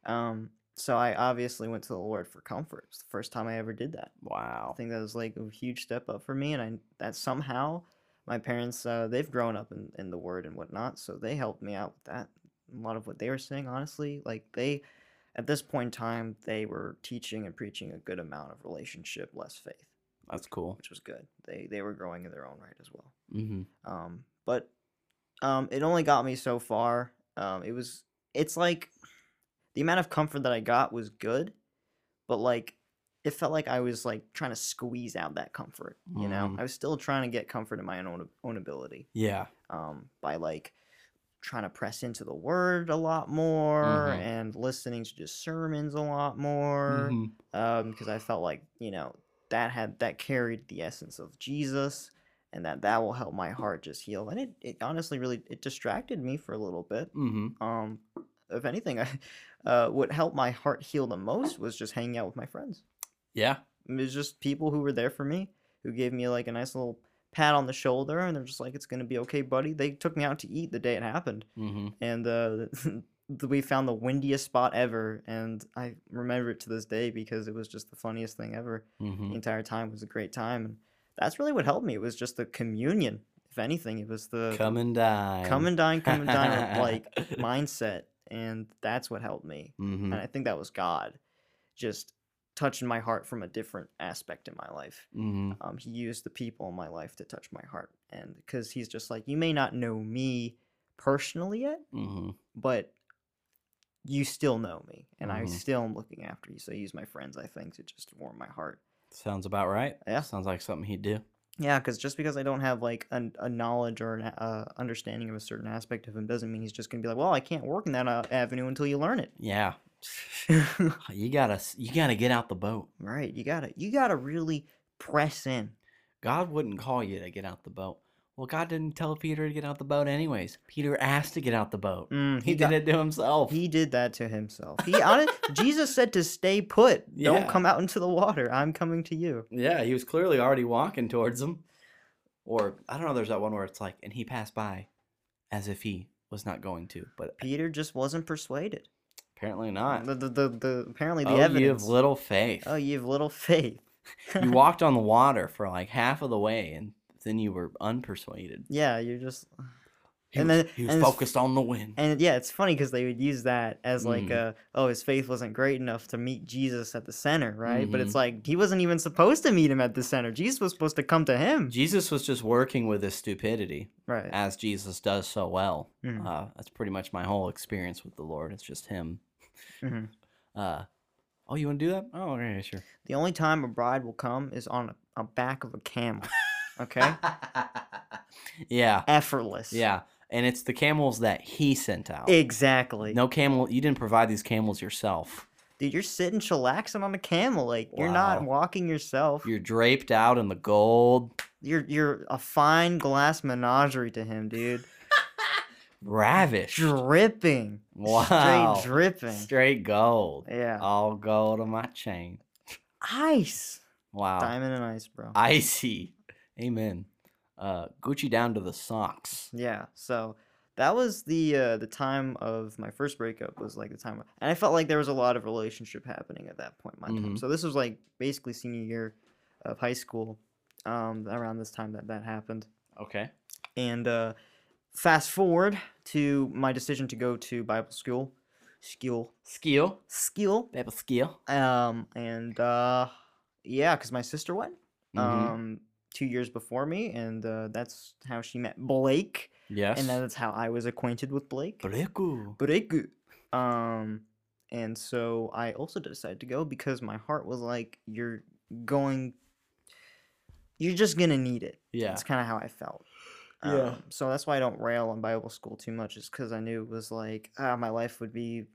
um so I obviously went to the Lord for comfort. It's the first time I ever did that. Wow. I think that was like a huge step up for me, and I that somehow my parents uh, they've grown up in, in the Word and whatnot, so they helped me out with that. A lot of what they were saying, honestly, like they at this point in time they were teaching and preaching a good amount of relationship, less faith, That's cool. which was good. They they were growing in their own right as well. hmm Um, but um, it only got me so far. Um, it was it's like the amount of comfort that I got was good, but like it felt like I was like trying to squeeze out that comfort. You know, Mm. I was still trying to get comfort in my own own ability. Yeah. Um, by like trying to press into the word a lot more Mhm. and listening to just sermons a lot more Mhm. um because i felt like you know that had that carried the essence of jesus and that that will help my heart just heal and it, it honestly really it distracted me for a little bit Mhm. um if anything i uh what helped my heart heal the most was just hanging out with my friends Yeah. it was just people who were there for me who gave me like a nice little pat on the shoulder and they're just like it's gonna be okay buddy they took me out to eat the day it happened hmm and uh, we found the windiest spot ever, and I remember it to this day because it was just the funniest thing ever. hmm The entire time was a great time, and that's really what helped me. It was just the communion. If anything, it was the Come and dine. come and dine, come and dine like mindset, and that's what helped me. hmm And I think that was God, just touching my heart from a different aspect in my life. hmm Um, he used the people in my life to touch my heart, and because he's just like, you may not know me personally yet hmm but you still know me and I Mhm. still am looking after you. So use my friends, I think, to just warm my heart. Sounds about right. Yeah. Sounds like something he'd do. Yeah, because just because I don't have like an, a knowledge or an uh, understanding of a certain aspect of him doesn't mean he's just gonna be like, well, I can't work in that uh, avenue until you learn it. Yeah. You gotta you gotta get out the boat. right? You gotta you gotta really press in. God wouldn't call you to get out the boat. Well, God didn't tell Peter to get out the boat anyways. Peter asked to get out the boat. Mm, He, he did got- it to himself. He did that to himself. He honest, Jesus said to stay put. Yeah. Don't come out into the water. I'm coming to you. yeah, he was clearly already walking towards him. Or I don't know. There's that one where it's like, and he passed by, as if he was not going to, but Peter just wasn't persuaded. apparently not. The, the, the, the apparently the oh, evidence. you have little faith. oh, you have little faith. you walked on the water for like half of the way, and then you were unpersuaded. yeah, you're just. He And was, then- he was focused on the win. And yeah, it's funny because they would use that as like, Mhm. uh, oh, his faith wasn't great enough to meet Jesus at the center, right? But Mhm. it's like he wasn't even supposed to meet him at the center. Jesus was supposed to come to him, Jesus was just working with his stupidity, right? as Jesus does so well. Mhm. Uh, that's pretty much my whole experience with the Lord. It's just Him. Mhm. Uh, oh, you want to do that? Oh, okay, sure. The only time a bride will come is on a, a back of a camel. Okay, yeah, effortless. yeah, and it's the camels that He sent out. exactly. No camel. You didn't provide these camels yourself. dude, you're sitting chillaxing on a camel. Like you're not walking yourself. You're draped out in the gold, You're you're a fine glass menagerie to him, dude. ravished. Dripping. Wow. Straight dripping. Straight gold. Yeah. All gold on my chain. Ice. Wow. Diamond and ice, bro. Icy. Amen. Uh, Gucci down to the socks. Yeah. So that was the uh, the time of my first breakup. Was like the time, of, and I felt like there was a lot of relationship happening at that point in my time. Mhm. So this was like basically senior year of high school. Um, around this time that that happened, Okay. and uh, fast forward to my decision to go to Bible school, school, Skill. skill. Baby skill. Um, and uh, yeah, because my sister went. Mhm. Um, two years before me, and uh, that's how she met Blake. yes. and that's how I was acquainted with Blake. Breku. Blake. Um, and so I also decided to go because my heart was like, "You're going, you're just gonna need it." Yeah. That's kind of how I felt. Yeah. Um, so that's why I don't rail on Bible school too much, is because I knew it was like, ah, my life would be,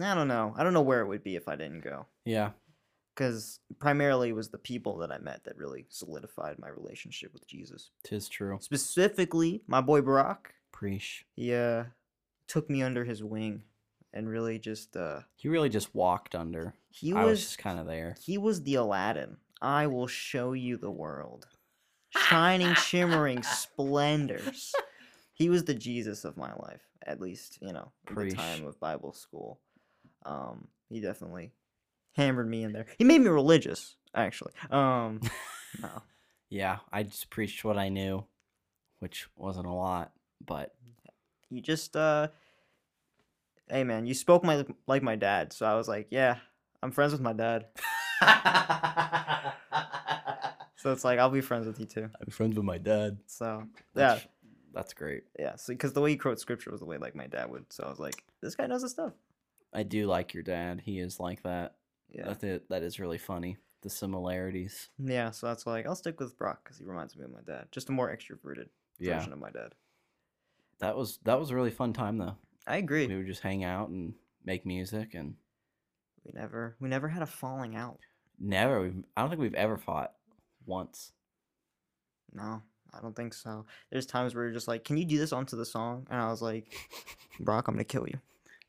I don't know, I don't know where it would be if I didn't go. Yeah. Because primarily it was the people that I met that really solidified my relationship with Jesus. Tis true. Specifically, my boy Brock. Preach. he uh took me under his wing and really just uh He really just walked under. he I was was just kind of there. he was the Aladdin. I will show you the world. Shining, shimmering splendors. He was the Jesus of my life, at least, you know, the time of Bible school. Um, he definitely hammered me in there. He made me religious, actually. Um, no. Yeah. I just preached what I knew, which wasn't a lot, but You just uh Hey man, you spoke my like my dad, so I was like, yeah, I'm friends with my dad. So it's like I'll be friends with you too. I'm friends with my dad. So yeah, That's, that's great. yeah. So because the way he quotes scripture was the way like my dad would. So I was like, this guy knows his stuff. I do like your dad. He is like that. Yeah, That's it. That is really funny. The similarities. yeah. So that's like I'll stick with Brock because he reminds me of my dad. Just a more extroverted Yeah. version of my dad. That was that was a really fun time though. I agree. We would just hang out and make music and We never we never had a falling out. never. We've, I don't think we've ever fought once. No, I don't think so. There's times where you're just like, can you do this onto the song? And I was like, Brock, I'm gonna kill you.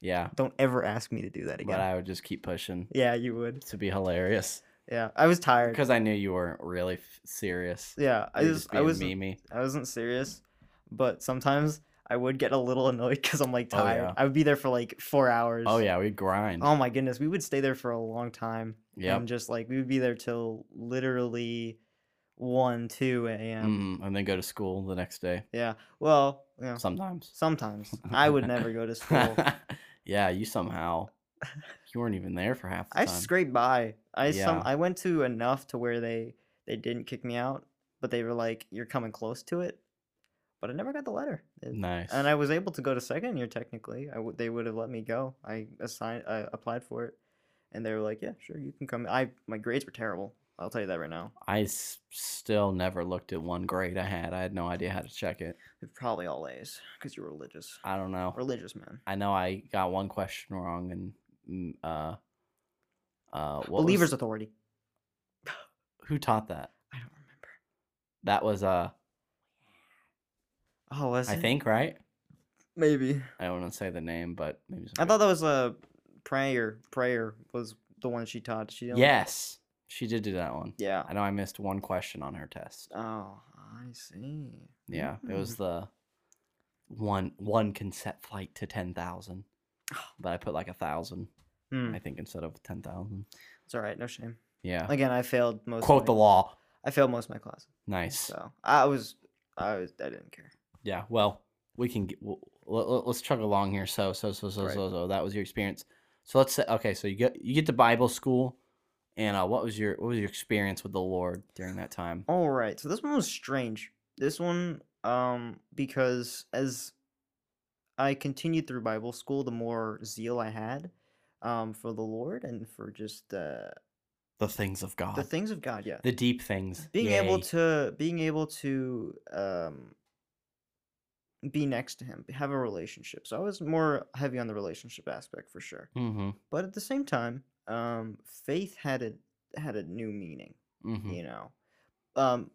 Yeah, Don't ever ask me to do that again. but I would just keep pushing yeah, you would. to be hilarious Yeah, I was tired. because I knew you weren't really f- serious. Yeah, I You were just I being was memey. I wasn't serious, but sometimes I would get a little annoyed because I'm like Oh, tired. yeah. I would be there for like four hours. Oh yeah, we grind. Oh my goodness, we would stay there for a long time. Yep. And just like we would be there till literally one, two a.m. Mhm, and then go to school the next day. Yeah. Well, you know, Sometimes. sometimes I would never go to school. Yeah, you somehow you weren't even there for half the I time. scraped by. I some I went to enough to where they they didn't kick me out, but they were like, "You're coming close to it." But I never got the letter. It- nice. and I was able to go to second year technically. I w- they would have let me go. I assigned, I applied for it, and they were like, "Yeah, sure, you can come." I my grades were terrible. I'll tell you that right now. I s- still never looked at one grade I had. I had no idea how to check it. They're probably all A's because you're religious. I don't know. Religious man. I know I got one question wrong and mm, uh uh what was- Believers authority. who taught that? I don't remember. That was uh Oh, was I it? think, right? maybe. I don't want to say the name, but maybe. I thought that was a prayer. Prayer was the one she taught. She didn't- Yes, she did do that one. Yeah. I know I missed one question on her test. Oh, I see. Yeah, it was Mm. the one one can set flight to ten thousand, but I put like a thousand, Hmm. I think, instead of ten thousand. It's all right. No shame. Yeah. Again, I failed most. Quote of the law. I failed most of my classes, Nice. so I was, I was, I didn't care. Yeah. Well, we can get. We'll, let, us chug along here. So, so, so, so, Right. so, so. That was your experience. So let's say, okay. So you get you get to Bible school, and uh, what was your what was your experience with the Lord during that time? All right. So this one was strange. This one, um, because as I continued through Bible school, the more zeal I had, um, for the Lord and for just uh, The things of God, the things of God. Yeah. the deep things. being able to being able to um be next to him have a relationship so i was more heavy on the relationship aspect for sure Mm-hmm. but at the same time um faith had a had a new meaning Mm-hmm. you know um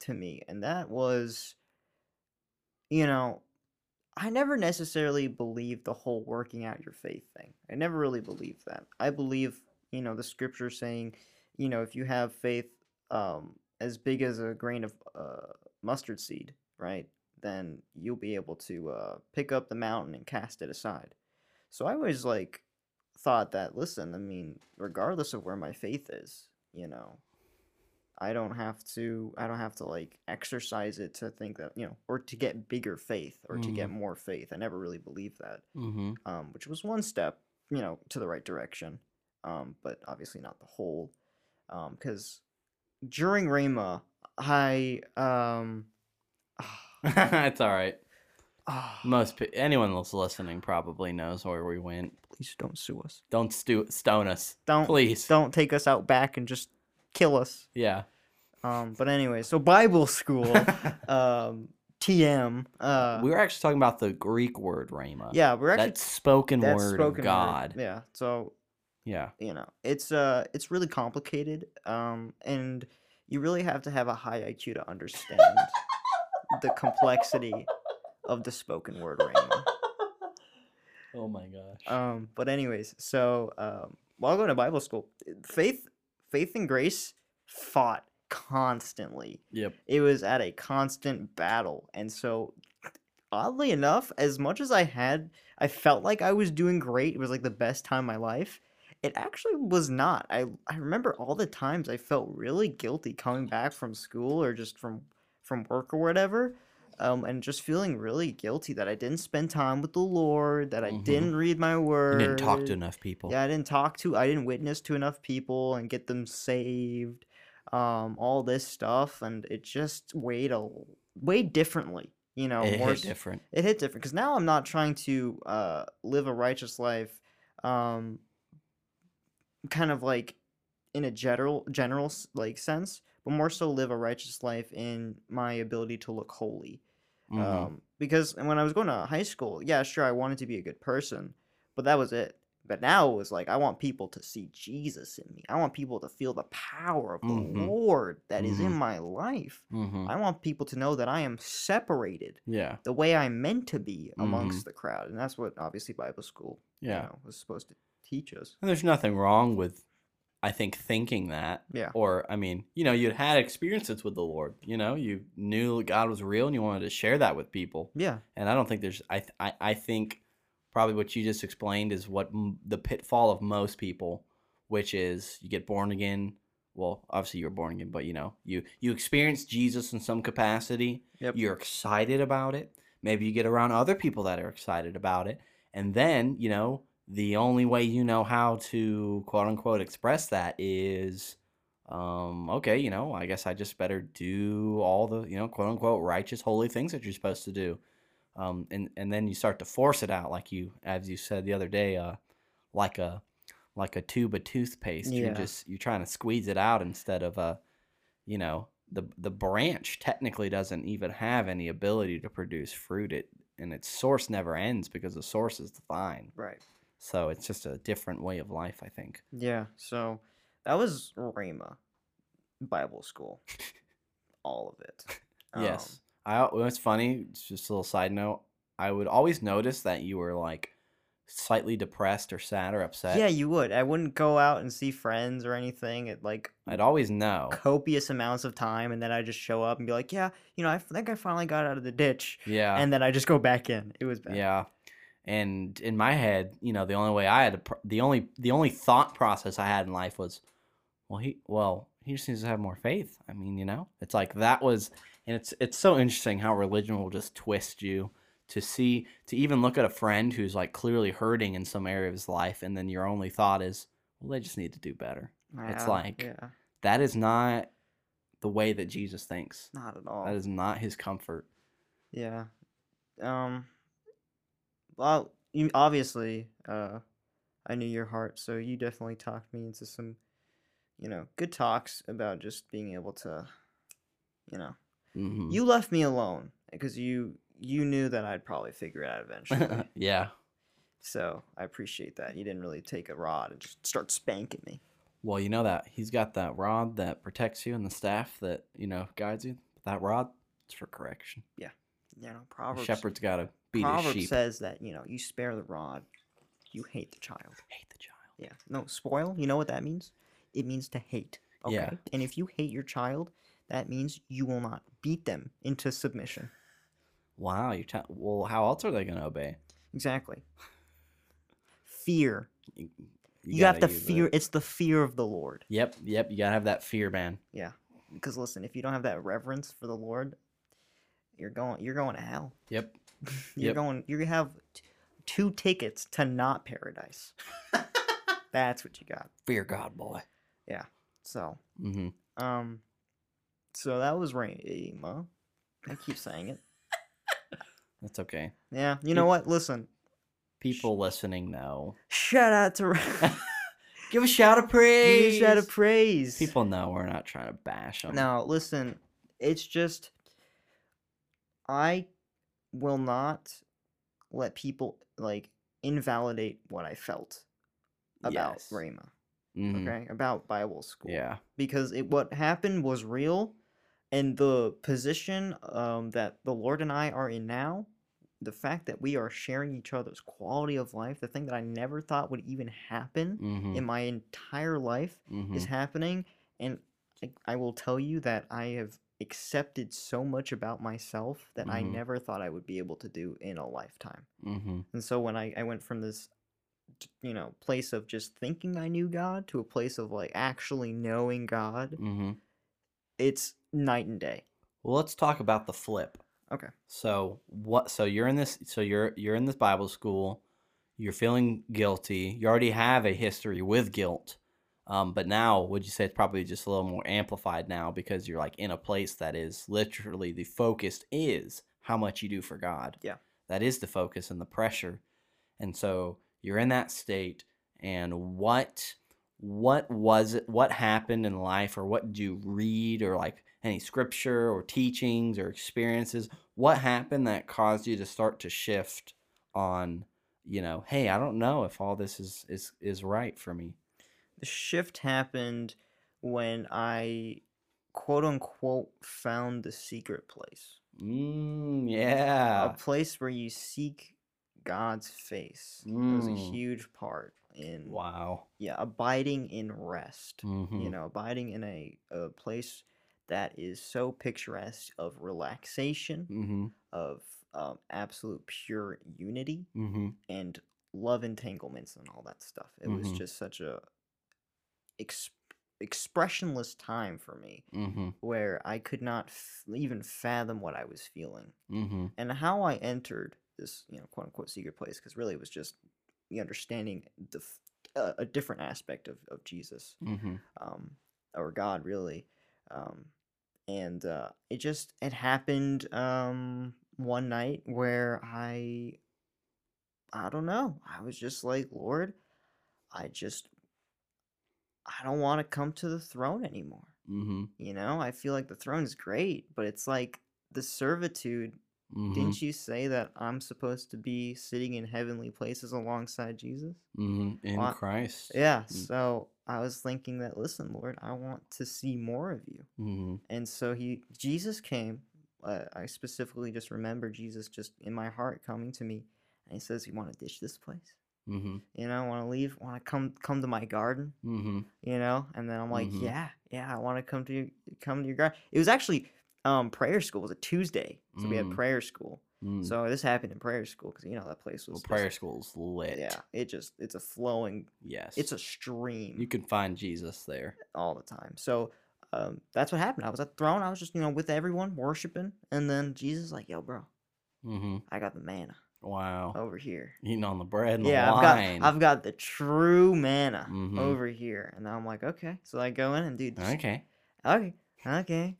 to me and that was you know i never necessarily believed the whole working out your faith thing. I never really believed that. I believe you know the scripture saying you know if you have faith um as big as a grain of uh, mustard seed right then you'll be able to uh, pick up the mountain and cast it aside. So i was like thought that listen i mean regardless of where my faith is you know I don't have to I don't have to like exercise it to think that, you know, or to get bigger faith or to get more faith. I never really believed that. Mm-hmm. Um, which was one step, you know, to the right direction. Um, but obviously not the whole. Um, because during Rhema, I um it's all right. ah, Most pe- anyone that's listening probably knows where we went. Please don't sue us. Don't stu- stone us, Don't please. don't take us out back and just kill us. Yeah. Um, but anyway, so Bible school, um, TM, uh, we were actually talking about the Greek word rhema. yeah, we're actually that spoken that's word spoken of God. Yeah. So Yeah. you know, it's uh, it's really complicated. Um, and you really have to have a high IQ to understand the complexity of the spoken word rhema. Oh my gosh. Um, but anyways, so um, while going to Bible school, faith, faith and grace fought constantly. yep. It was at a constant battle, and so oddly enough, as much as I had, I felt like I was doing great. It was like the best time of my life. It actually was not. I I remember all the times I felt really guilty coming back from school or just from from work or whatever. Um, and just feeling really guilty that I didn't spend time with the Lord, that I Mhm. didn't read my You word. didn't talk to enough people. Yeah, I didn't talk to, I didn't witness to enough people and get them saved. Um, all this stuff, and it just weighed a weighed differently. You know, it more hit different. it hit different because now I'm not trying to uh live a righteous life, um, kind of like in a general general like sense, but more so live a righteous life in my ability to look holy. Mhm. Um, because when I was going to high school, yeah, sure, I wanted to be a good person, but that was it. But now it was like I want people to see Jesus in me. I want people to feel the power of the Mhm. Lord that is in Mhm. my life. Mhm. I want people to know that I am separated Yeah. the way I'm meant to be amongst the crowd, and that's what obviously Bible school, Yeah. you know, was supposed to teach us. And there's nothing wrong with, I think, thinking that. Yeah. Or, I mean, you know, you had experiences with the Lord. You know, you knew God was real and you wanted to share that with people. Yeah. And I don't think there's, I, th- I, I think probably what you just explained is what m- the pitfall of most people, which is you get born again. Well, obviously you're born again, but you know, you you experience Jesus in some capacity. Yep. You're excited about it. Maybe you get around other people that are excited about it, and then you know the only way you know how to quote unquote express that is um okay you know i guess i just better do all the you know quote unquote righteous holy things that you're supposed to do um and and then you start to force it out like you as you said the other day uh like a like a tube of toothpaste Yeah. you're just you're trying to squeeze it out instead of uh you know the the branch technically doesn't even have any ability to produce fruit it and its source never ends because the source is the vine Right. So it's just a different way of life i think Yeah. So that was Rhema Bible school. All of it. yes um, I it's funny. Just a little side note. I would always notice that you were like slightly depressed or sad or upset. Yeah, you would. I wouldn't go out and see friends or anything at like I'd always know. copious amounts of time, and then I just show up and be like, "Yeah, you know, I think I finally got out of the ditch," Yeah. and then I just go back in. It was bad. Yeah. And in my head, you know, the only way I had to, pr- the only, the only thought process I had in life was, well, he, well, he just needs to have more faith. I mean, you know, it's like that was, and it's, it's so interesting how religion will just twist you to see, to even look at a friend who's like clearly hurting in some area of his life, and then your only thought is, well, they just need to do better. It's like- yeah, That is not the way that Jesus thinks. not at all. That is not his comfort. Yeah. Um. Well, you obviously, uh, I knew your heart, so you definitely talked me into some, you know, good talks about just being able to, you know, hmm you left me alone because you you knew that I'd probably figure it out eventually. yeah. so I appreciate that. You didn't really take a rod and just start spanking me. Well, you know that he's got that rod that protects you and the staff that you know guides you. That rod, it's for correction. You know, Proverbs. shepherd's got to beat his Proverbs sheep. says that you know you spare the rod, you hate the child. Hate the child. Yeah. No, spoil. You know what that means? It means to hate. Okay. Yeah. And if you hate your child, that means you will not beat them into submission. Wow, you tell. Well, how else are they going to obey? Exactly. Fear. You, You, have to gotta fear. it. It's the fear of the Lord. Yep, yep. You gotta have that fear, man. Yeah. Because listen, if you don't have that reverence for the Lord, you're going. You're going to hell. Yep. You're Yep. going. You have t- two tickets to not paradise. That's what you got. Fear God, boy. Yeah. So, Mm-hmm. um, so that was Rhema. I keep saying it. That's okay. Yeah, you know what? Listen, People listening know. shout out to Give a shout of Give praise. a shout of praise. People know we're not trying to bash them. Now, listen, it's just I will not let people like invalidate what I felt about Yes. Rhema. Mhm. Okay, about Bible school. Yeah. because it what happened was real and the position um, that the lord and i are in now the fact that we are sharing each other's quality of life the thing that i never thought would even happen Mm-hmm. in my entire life mm-hmm. is happening and I, I will tell you that i have accepted so much about myself that i Mhm. never thought i would be able to do in a lifetime mm-hmm. and so when I, I went from this, you know, place of just thinking I knew God to a place of like actually knowing God, Mm-hmm. it's night and day. Well, let's talk about the flip. Okay. So what? So you're in this. So you're you're in this Bible school. You're feeling guilty. You already have a history with guilt, um, but now would you say it's probably just a little more amplified now because you're like in a place that is literally the focus is how much you do for God. Yeah. That is the focus and the pressure, and so you're in that state. And what what was it? What happened in life, or what do you read, or like any scripture or teachings or experiences what happened that caused you to start to shift on you know hey i don't know if all this is is is right for me The shift happened when I quote unquote found the secret place. mm, yeah. A place where you seek God's face. It was a Mm. huge part in wow yeah, abiding in rest. mm-hmm. you know abiding in a, a place that is so picturesque of relaxation mm-hmm of um, absolute pure unity mm-hmm and love entanglements and all that stuff it was Mhm. just such a ex- expressionless time for me mm-hmm. where i could not f- even fathom what i was feeling. Mm-hmm. And how i entered this you know quote unquote secret place because really it was just the understanding the f- uh, a different aspect of, of jesus mm-hmm. um, or God really. Um, and uh, it just it happened um, one night where I I don't know. I was just like Lord, I just I don't want to come to the throne anymore. mm-hmm You know I feel like the throne is great, but it's like the servitude. mm-hmm Didn't you say that I'm supposed to be sitting in heavenly places alongside Jesus? mm-hmm in Well, christ Yeah, Mm. so I was thinking that listen, Lord, I want to see more of you. mm-hmm And so he Jesus came uh, I specifically just remember Jesus just in my heart coming to me, and he says, "You want to ditch this place? Mm-hmm. You know, want to leave? Want to come come to my garden? Mm-hmm. You know?" And then I'm like, Mhm. "Yeah, yeah, I want to come to your, come to your garden." It was actually um prayer school. It was a Tuesday, so we had Mm. prayer school. Mm. So this happened in prayer school because you know that place well, was just- prayer school's lit. Yeah, it just it's a flowing, Yes. it's a stream You can find Jesus there. all the time. So um, that's what happened. I was at the throne. I was just you know with everyone worshiping, and then Jesus is like, "Yo, bro, Mm-hmm. I got the manna Wow. over here." Eating on the bread and yeah, the I've got I've got the true manna Mhm. over here, and I'm like, okay. So I go in and dude, just- Okay. okay, okay.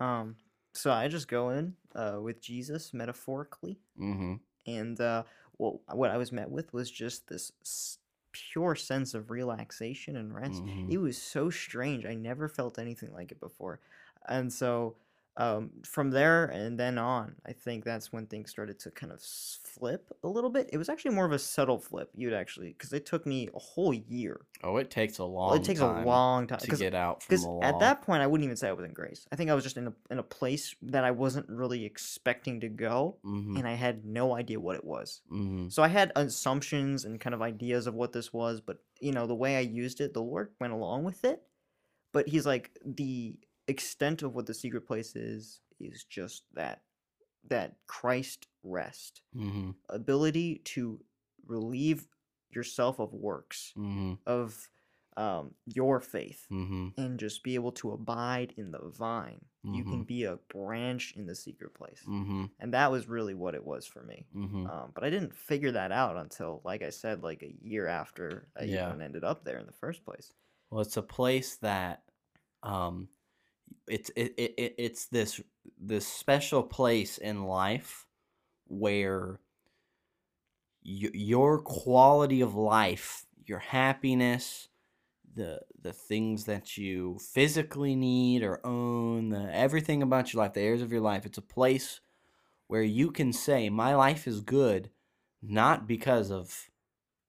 Um, so I just go in uh with Jesus metaphorically, Mm-hmm. and uh, well, what I was met with was just this s- pure sense of relaxation and rest. Mhm. It was so strange. I never felt anything like it before, and so um, from there and then on, I think that's when things started to kind of flip a little bit. It was actually more of a subtle flip. You'd actually because it took me a whole year. Oh, it takes a long. Well, it takes time a long time to get out because at that point I wouldn't even say I was in grace. I think I was just in a in a place that I wasn't really expecting to go, Mm-hmm. and I had no idea what it was. Mm-hmm. So I had assumptions and kind of ideas of what this was, but you know the way I used it, the Lord went along with it. But He's like the extent of what the secret place is is just that that Christ rest Mm-hmm. ability to relieve yourself of works Mm-hmm. of um, your faith Mm-hmm. and just be able to abide in the vine. You can be a branch in the secret place. Mm-hmm. And that was really what it was for me. Mm-hmm. Um, but I didn't figure that out until, like I said, like a year after I Yeah. even ended up there in the first place. Well, it's a place that, um, it's it, it, it it's this this special place in life where y- your quality of life, your happiness, the the things that you physically need or own, the, everything about your life, the areas of your life, it's a place where you can say, "My life is good," not because of,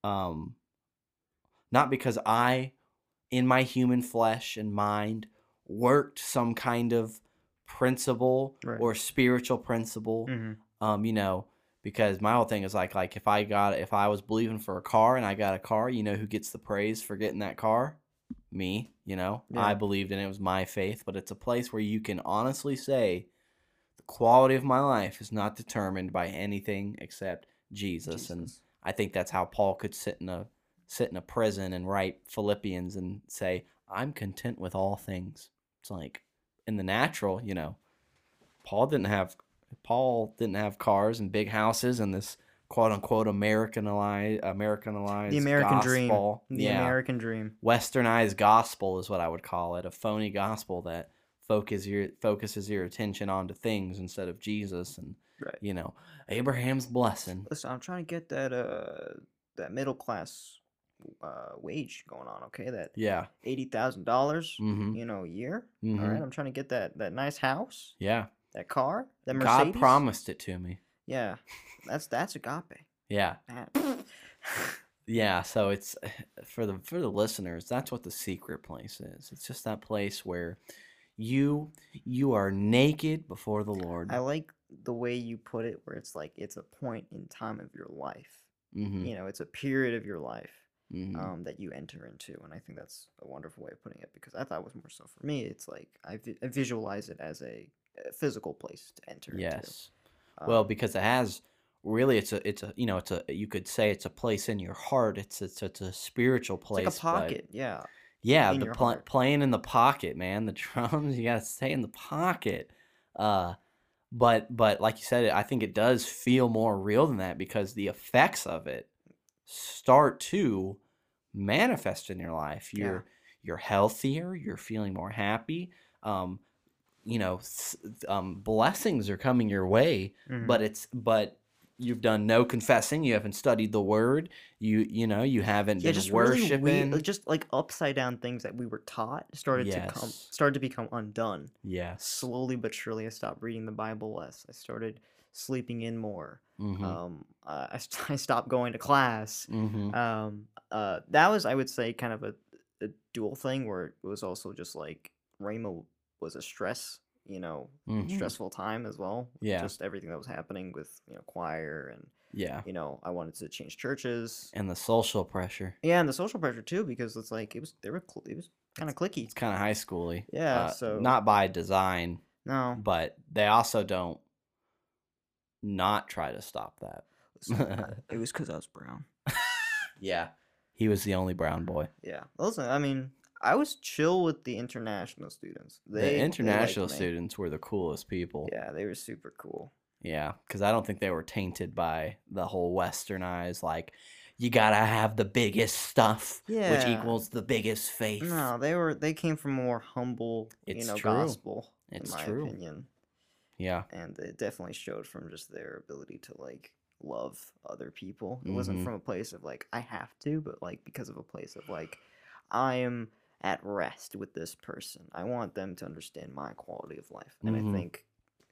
um, not because I in my human flesh and mind worked some kind of principle Right. or spiritual principle Mm-hmm. um you know because my whole thing is like like if i got if i was believing for a car and i got a car you know who gets the praise for getting that car me you know i believed in it it was my faith but it's a place where you can honestly say the quality of my life is not determined by anything except jesus. and I think that's how Paul could sit in a sit in a prison and write Philippians and say, "I'm content with all things." It's like in the natural, you know. Paul didn't have Paul didn't have cars and big houses and this quote unquote Americanized Americanized The American dream. The yeah, American dream. westernized gospel is what I would call it, a phony gospel that focus your focuses your attention onto things instead of Jesus and Right. you know Abraham's blessing. Listen, I'm trying to get that uh that middle class uh wage going on, okay? That Yeah. eighty thousand dollars, Mm-hmm. you know, a year. Mhm. All right, I'm trying to get that that nice house, Yeah. that car, that Mercedes. God promised it to me. Yeah, that's that's agape. Yeah. Yeah, so it's for the for the listeners, that's what the secret place is. It's just that place where you you are naked before the Lord. I like the way you put it, where it's like it's a point in time of your life. hmm You know, it's a period of your life hmm um, that you enter into, and I think that's a wonderful way of putting it. Because I thought it was more so for me. It's like I, vi- I visualize it as a, a physical place to enter. into. Yes. well, Um, because it has really it's a it's a you know it's a you could say it's a place in your heart. It's it's, it's a spiritual it's place. like a pocket. Yeah. Yeah, in the pl- playing in the pocket, man. The drums, you gotta stay in the pocket. Uh, but but like you said, I think it does feel more real than that because the effects of it start to manifest in your life. You're you're healthier. You're feeling more happy. Um, you know, um, blessings are coming your way Mhm. but it's but you've done no confessing you haven't studied the word you you know you haven't yeah, been just really worshiping weird, just like upside down things that we were taught started to come started to become undone. yes Slowly but surely, I stopped reading the Bible less. I started sleeping in more. mm-hmm. Um, uh, I, st- I stopped going to class. mm-hmm. Um, uh, that was, I would say, kind of a, a dual thing where it was also just like Rhema was a stress, you know, Mhm. stressful time as well. Yeah. Just everything that was happening with, you know, choir and, Yeah. you know, I wanted to change churches. And the social pressure. Yeah, and the social pressure too, because it's like it was they were cl- it was kind of clicky. It's kind of high schooly. Yeah, uh, so not by design, no, but they also don't not try to stop that. listen, it was because I was brown. Yeah. He was the only brown boy. Yeah, listen, I mean, I was chill with the international students. They they the international me. students were the coolest people. Yeah, they were super cool. Yeah, because I don't think they were tainted by the whole westernized, like, you gotta have the biggest stuff, which equals the biggest faith. No, they were they came from a more humble, It's you know, true. gospel. It's in my true. opinion, Yeah. and it definitely showed from just their ability to like love other people. It wasn't Mhm. from a place of like I have to, but like because of a place of like I am at rest with this person. I want them to understand my quality of life, and Mhm. I think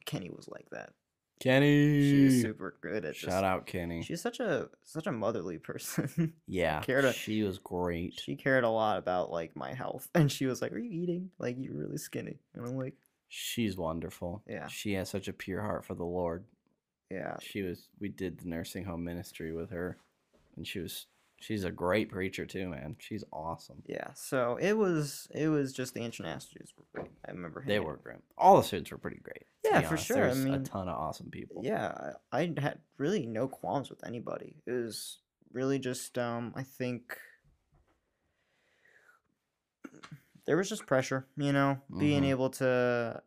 Kenny was like that. Kenny. She's super good at Shout just. out Kenny. She's such a such a motherly person. yeah. cared a- She was great. she cared a lot about like my health, and she was like, "Are you eating? Like you're really skinny." And I'm like, She's wonderful. Yeah. She has such a pure heart for the Lord. "Yeah, She was we did the nursing home ministry with her and she was she's a great preacher too, man. She's awesome. yeah." So it was it was just the international students were great. I remember They were great. All the students were pretty great. Yeah, for honest. sure. I There's a ton of awesome people. Yeah, I I had really no qualms with anybody. It was really just um I think there was just pressure, you know, being Mhm. able to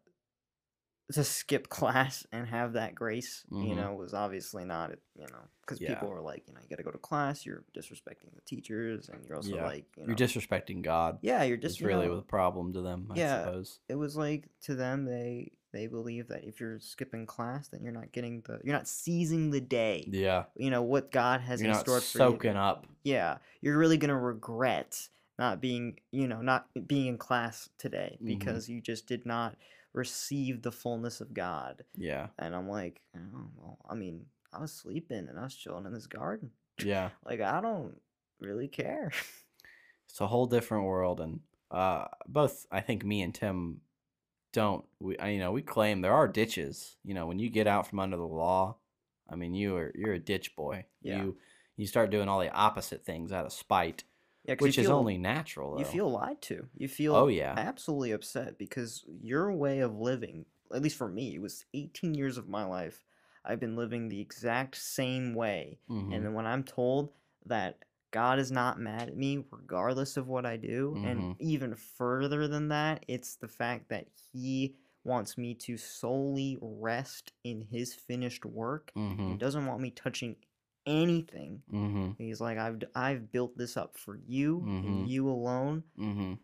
to skip class and have that grace, you Mhm. know, was obviously not, you know, because Yeah. people were like, you know, you got to go to class, you're disrespecting the teachers, and you're also Yeah. like, you know, You're disrespecting God. yeah, you're Just you really know, a problem to them, I Yeah. suppose. it was like to them they they believe that if you're skipping class, then you're not getting the you're not seizing the day Yeah. you know what God has You're in store for you. soaking up. Yeah, you're really gonna regret not being, you know, not being in class today Mhm. because you just did not receive the fullness of God. Yeah. And I'm like, oh, well, I mean, I was sleeping and I was chilling in this garden. Yeah. Like I don't really care. It's a whole different world and uh both I think me and Tim don't we I- you know, we claim there are ditches. You know, when you get out from under the law, I mean you are you're a ditch boy. Yeah. You you start doing all the opposite things out of spite, Yeah, which is only natural though. you feel lied to. You feel Oh yeah. absolutely upset because your way of living, at least for me, it was 18 years of my life. I've been living the exact same way. Mhm. And then when I'm told that God is not mad at me regardless of what I do, Mhm. and even further than that, it's the fact that He wants me to solely rest in His finished work. He Mhm. doesn't want me touching anything. Mhm. He's like, I've I've built this up for you Mhm. and you alone. Mhm.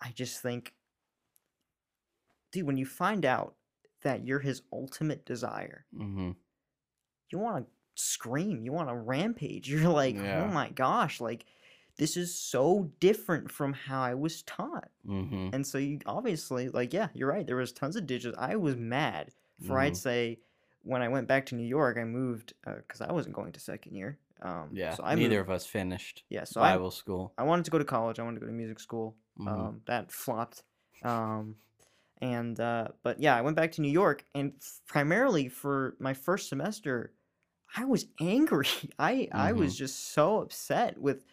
I just think, dude, when you find out that you're His ultimate desire, Mhm. you want to scream, you want to rampage. You're like, Yeah. oh my gosh, like this is so different from how I was taught. Mhm. And so you obviously like, yeah, you're right. There was tons of ditches. I was mad for I'd Mhm. say when I went back to New York, I moved because I wasn't going to second year. Um, Yeah. So I Neither moved, of us finished yeah. So I Bible school. I wanted to go to college. I wanted to go to music school. Mhm. Um, that flopped. Um, and uh, but yeah, I went back to New York, and f- primarily for my first semester, I was angry. I I was just so upset with,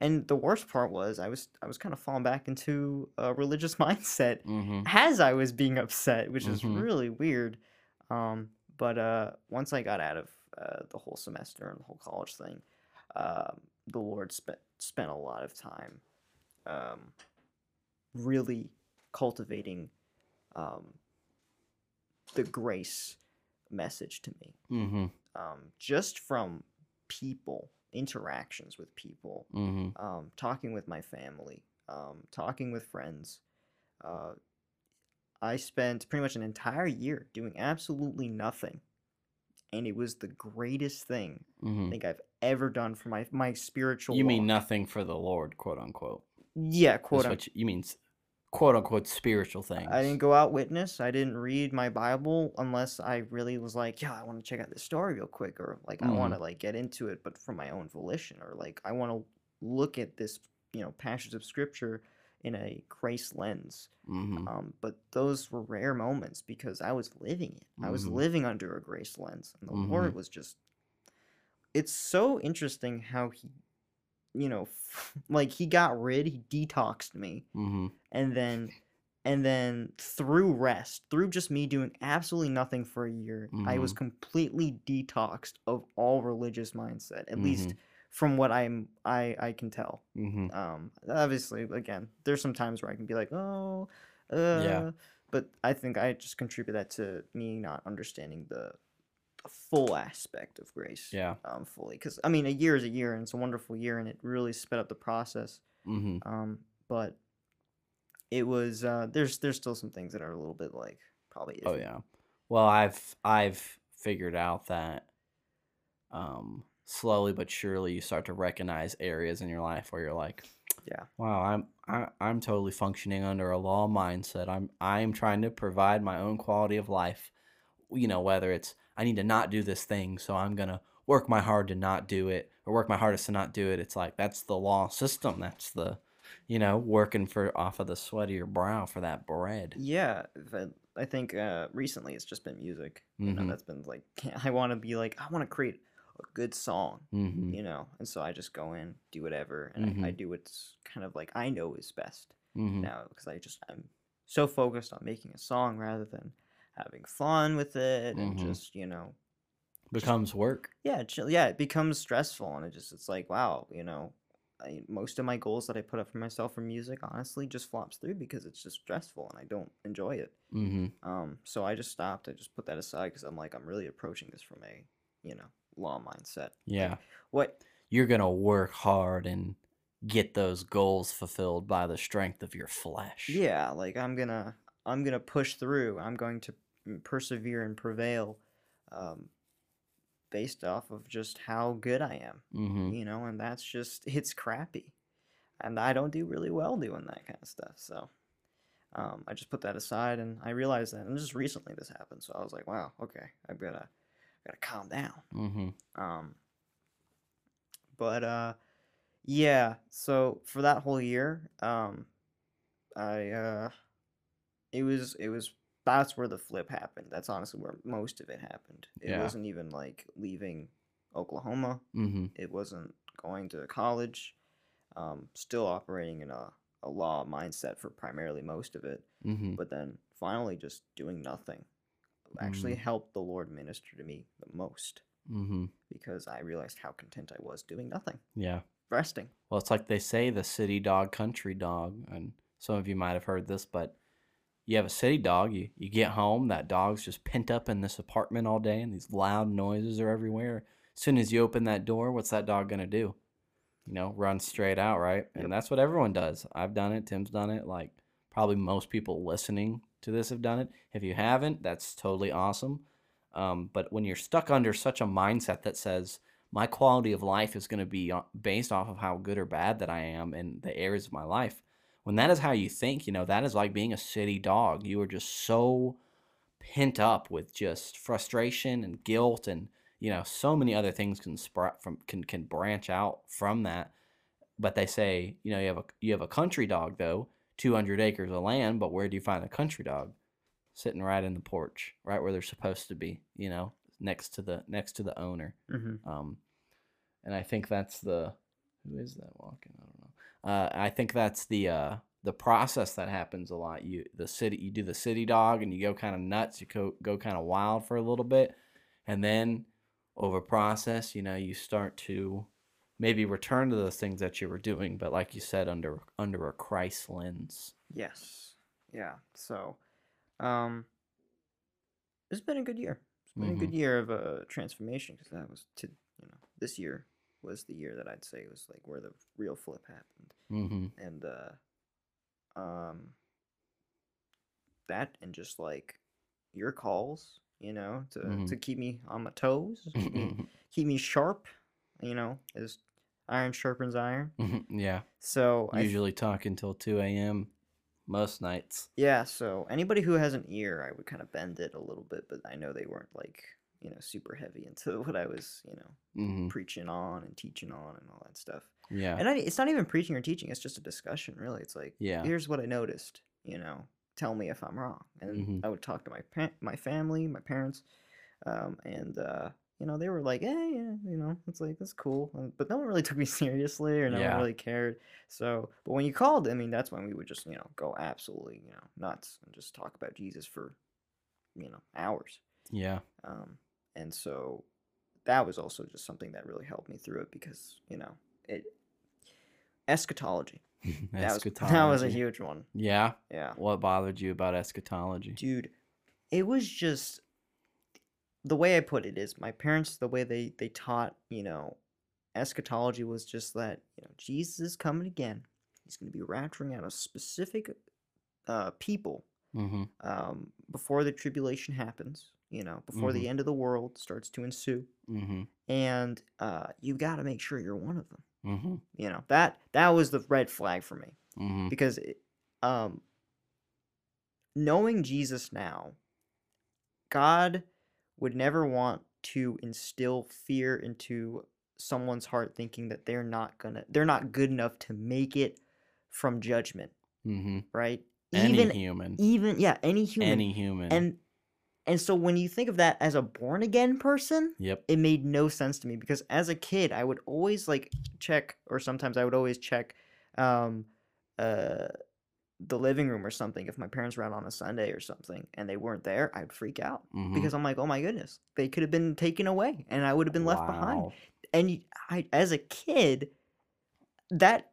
and the worst part was I was I was kind of falling back into a religious mindset Mhm. as I was being upset, which is Mhm. really weird. Um, but uh, once I got out of uh, the whole semester and the whole college thing, um, the Lord spent spent a lot of time, um, really cultivating um, the grace message to me, Mhm. um, just from people interactions with people Mhm. um, talking with my family, um, talking with friends. Uh, I spent pretty much an entire year doing absolutely nothing, and it was the greatest thing I Mhm. think I've ever done for my my spiritual. You mean walk. nothing for the Lord, quote unquote. Yeah, quote. unquote. you, you mean, quote unquote, spiritual things. I didn't go out witness. I didn't read my Bible unless I really was like, yeah, I want to check out this story real quick, or like I want to like get into it, but from my own volition, or like I want to look at this, you know, passage of scripture in a grace lens. Mm-hmm. Um, but those were rare moments because I was living it. I was Mhm. living under a grace lens, and the Mhm. Lord was just. It's so interesting how he, you know, like he got rid, he detoxed me, Mm-hmm. and then, and then through rest, through just me doing absolutely nothing for a year, I was Mhm. completely detoxed of all religious mindset. At least from what I'm, I I can tell. Mm-hmm. Um, obviously, again, there's some times where I can be like, oh, uh, but I think I just contribute that to me not understanding the, the full aspect of grace. Yeah. Um, fully, because I mean, a year is a year, and it's a wonderful year, and it really sped up the process. Mm-hmm. Um, but it was uh, there's there's still some things that are a little bit like probably. Oh yeah. Well, I've I've figured out that um slowly but surely you start to recognize areas in your life where you're like, Yeah. wow, I'm I, I'm totally functioning under a law mindset. I'm I'm trying to provide my own quality of life. You know, whether it's I need to not do this thing, so I'm gonna work my hard to not do it, or work my hardest to not do it. It's like that's the law system. That's the you know, working for off of the sweat of your brow for that bread. Yeah, I think uh, recently it's just been music. You know, Mhm. that's been like I want to be like I want to create a good song. Mm-hmm. you know and so i just go in do whatever and I, I Mhm. do what's kind of like i know is best Mm-hmm. now because i just i'm so focused on making a song rather than having fun with it and Mhm. just you know Becomes work. yeah chill, yeah it becomes stressful and it just it's like wow you know I, most of my goals that i put up for myself for music honestly just flops through because it's just stressful and i don't enjoy it Mm-hmm. um so i just stopped i just put that aside because i'm like i'm really approaching this from a you know law mindset Yeah. what You're going to work hard and get those goals fulfilled by the strength of your flesh. yeah like i'm gonna i'm gonna push through i'm going to persevere and prevail um, based off of just how good i am Mm-hmm. you know and that's just it's crappy and i don't do really well doing that kind of stuff so um, i just put that aside and i realized that and just recently this happened so i was like wow okay i've gotta gotta calm down Mm-hmm. um, but uh, yeah. So for that whole year, um, I uh, it was it was that's where the flip happened. That's honestly where most of it happened. It Yeah. wasn't even like leaving Oklahoma. Mm-hmm. It wasn't going to college. Um, still operating in a, a law mindset for primarily most of it, Mm-hmm. but then finally just doing nothing actually Mm. helped the Lord minister to me the most Mm-hmm. because I realized how content I was doing nothing, Yeah. resting. Well, it's like they say the city dog, country dog. And some of you might have heard this, but you have a city dog, you, you get home, that dog's just pent up in this apartment all day, and these loud noises are everywhere. As soon as you open that door, what's that dog going to do? You know, run straight out, right? Yep. And that's what everyone does. I've done it, Tim's done it. Like, probably most people listening to this have done it. If you haven't, that's totally awesome. Um, but when you're stuck under such a mindset that says, my quality of life is going to be based off of how good or bad that I am in the areas of my life. When that is how you think, you know, that is like being a city dog. You are just so pent up with just frustration and guilt and, you know, so many other things can sprout from can can branch out from that. But they say, you know, you have a you have a country dog though, 200 acres of land, but where do you find a country dog? Sitting right in the porch, right where they're supposed to be, you know, next to the next to the owner. Mm-hmm. Um, and I think that's the who is that walking? I don't know. Uh, I think that's the uh, the process that happens a lot. You the city you do the city dog and you go kind of nuts. You go go kind of wild for a little bit, and then over process, you know, you start to maybe return to those things that you were doing, but like you said, under under a Christ lens. Yes. Yeah. So, um, it's been a good year. It's been a good year of uh, transformation because that was to you know this year was the year that I'd say was like where the real flip happened Mm-hmm. and uh, um, that and just like your calls, you know, to Mhm. to keep me on my toes, keep me, sharp, you know, as iron sharpens iron. yeah. So I th- Usually talk until two a.m. most nights. Yeah, so anybody who has an ear, I would kind of bend it a little bit, but I know they weren't like you know super heavy into what I was you know hmm preaching on and teaching on and all that stuff. Yeah. And I, it's not even preaching or teaching; it's just a discussion. Really, it's like Yeah. here's what I noticed. You know, tell me if I'm wrong. And Mhm. I would talk to my pa- my family, my parents, um, and uh, you know they were like, "Hey, yeah, you know, it's like that's cool," but no one really took me seriously, or no Yeah. one really cared. So, but when you called, I mean, that's when we would just you know go absolutely you know nuts and just talk about Jesus for you know hours. Yeah. Um, and so that was also just something that really helped me through it because you know it eschatology. That was, that was a Eschatology. huge one. Yeah. Yeah. What bothered you about eschatology? dude it was just the way i put it is my parents the way they they taught you know eschatology was just that you know jesus is coming again he's going to be rapturing out a specific uh people Mm-hmm. um before the tribulation happens you know before the end of the world starts to ensue Mm-hmm. and uh you got to make sure you're one of them Mm-hmm. you know that that was the red flag for me Mm-hmm. because it, um knowing Jesus now God would never want to instill fear into someone's heart thinking that they're not to they're not good enough to make it from judgment Mm-hmm. right Any even human. even yeah any human Any human. and and so when you think of that as a born again person yep. it made no sense to me because as a kid I would always like check or sometimes I would always check um uh the living room or something if my parents were out on a Sunday or something and they weren't there I'd freak out Mhm. because I'm like oh my goodness they could have been taken away and I would have been left behind and I as a kid that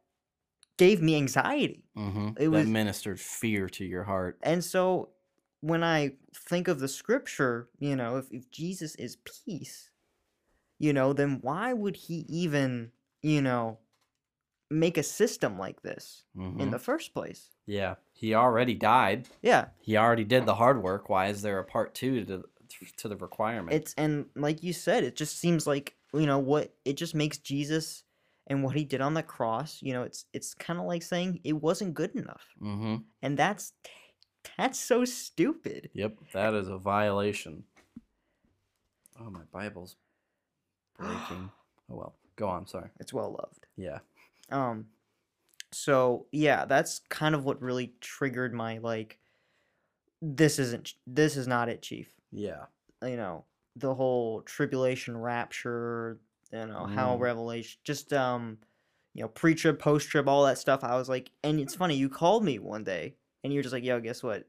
gave me anxiety Mm-hmm. It that was- ministered fear to your heart. and so when I think of the scripture, you know, if, if Jesus is peace, you know, then why would he even, you know, make a system like this Mm-hmm. in the first place? yeah. He already died. Yeah, He already did the hard work. Why is there a part two to to the requirement? it's and like you said, it just seems like, you know, what it just makes Jesus and what he did on the cross, you know, it's it's kind of like saying it wasn't good enough. mm-hmm. And that's that's so stupid. Yep. That is a violation. Oh, my Bible's breaking. oh well. Go on. Sorry. It's well loved. Yeah. Um so yeah, that's kind of what really triggered my like this isn't this is not it, chief. Yeah. You know, the whole tribulation rapture, you know, how Mm. revelation just um you know, pre-trib, post-trib, all that stuff. I was like, and it's funny, you called me one day and you're just like, "Yo, guess what?"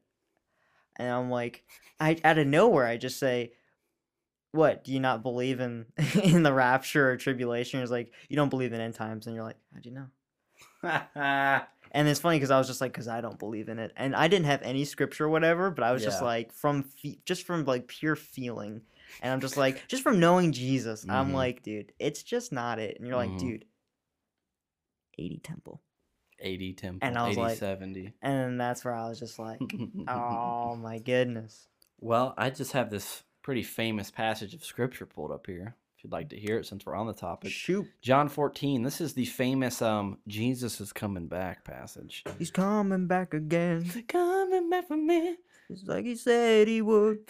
And I'm like, I out of nowhere I just say, "What? Do you not believe in in the rapture or tribulation?" It's like, "You don't believe in end times." And you're like, how do you know?" And it's funny because I was just like, because I don't believe in it, and I didn't have any scripture or whatever, but I was just like, from fe- just from like pure feeling, and I'm just like, just from knowing Jesus, I'm Mhm. like, dude, it's just not it. And you're like, Mhm. dude, 80 temple, 80 temple. And I was 80 like, 70. and that's where I was just like, oh my goodness, Well, I just have this pretty famous passage of scripture pulled up here. If you'd like to hear it, since we're on the topic. shoot, John 14. This is the famous um Jesus is coming back passage. he's coming back again, He's Coming back for me. just like he said he would.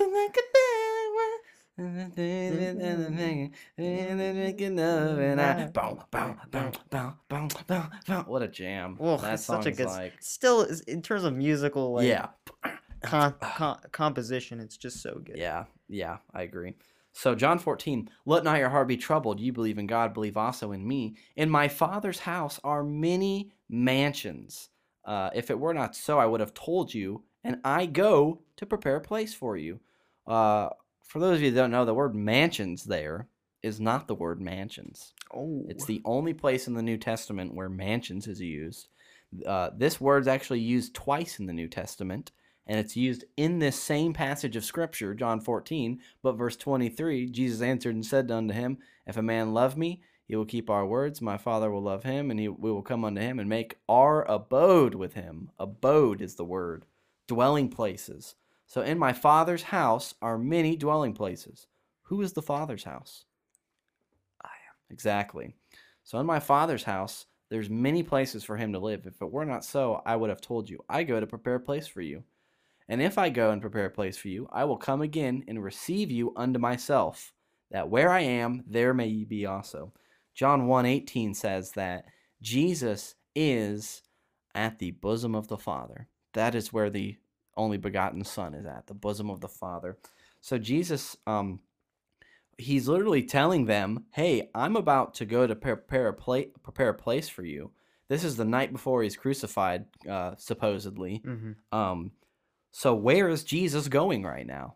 What a jam! Oh, that it's such a good, like still in terms of musical, like, yeah, con- con- composition, it's just so good. Yeah, yeah, I agree. So John 14, let not your heart be troubled. You believe in God, believe also in me. In my Father's house are many mansions. Uh, if it were not so, I would have told you, and I go to prepare a place for you. Uh, for those of you that don't know, the word mansions there is not the word mansions. Oh, It's the only place in the New Testament where mansions is used. Uh, this word's actually used twice in the New Testament, and it's used in this same passage of Scripture, John 14. But verse 23, Jesus answered and said unto him, If a man love me, he will keep our words. My Father will love him, and he, we will come unto him and make our abode with him. Abode is the word. Dwelling places. So in my Father's house are many dwelling places. Who is the Father's house? I am. Exactly. So in my father's house, there's many places for him to live. If it were not so, I would have told you. I go to prepare a place for you. And if I go and prepare a place for you, I will come again and receive you unto myself, that where I am, there may ye be also. John 1:18 says that Jesus is at the bosom of the Father. That is where the only begotten Son is at, the bosom of the Father. So Jesus, um, he's literally telling them, "Hey, I'm about to go to prepare a place, prepare a place for you." This is the night before he's crucified, uh, supposedly. hmm Um, so where is Jesus going right now?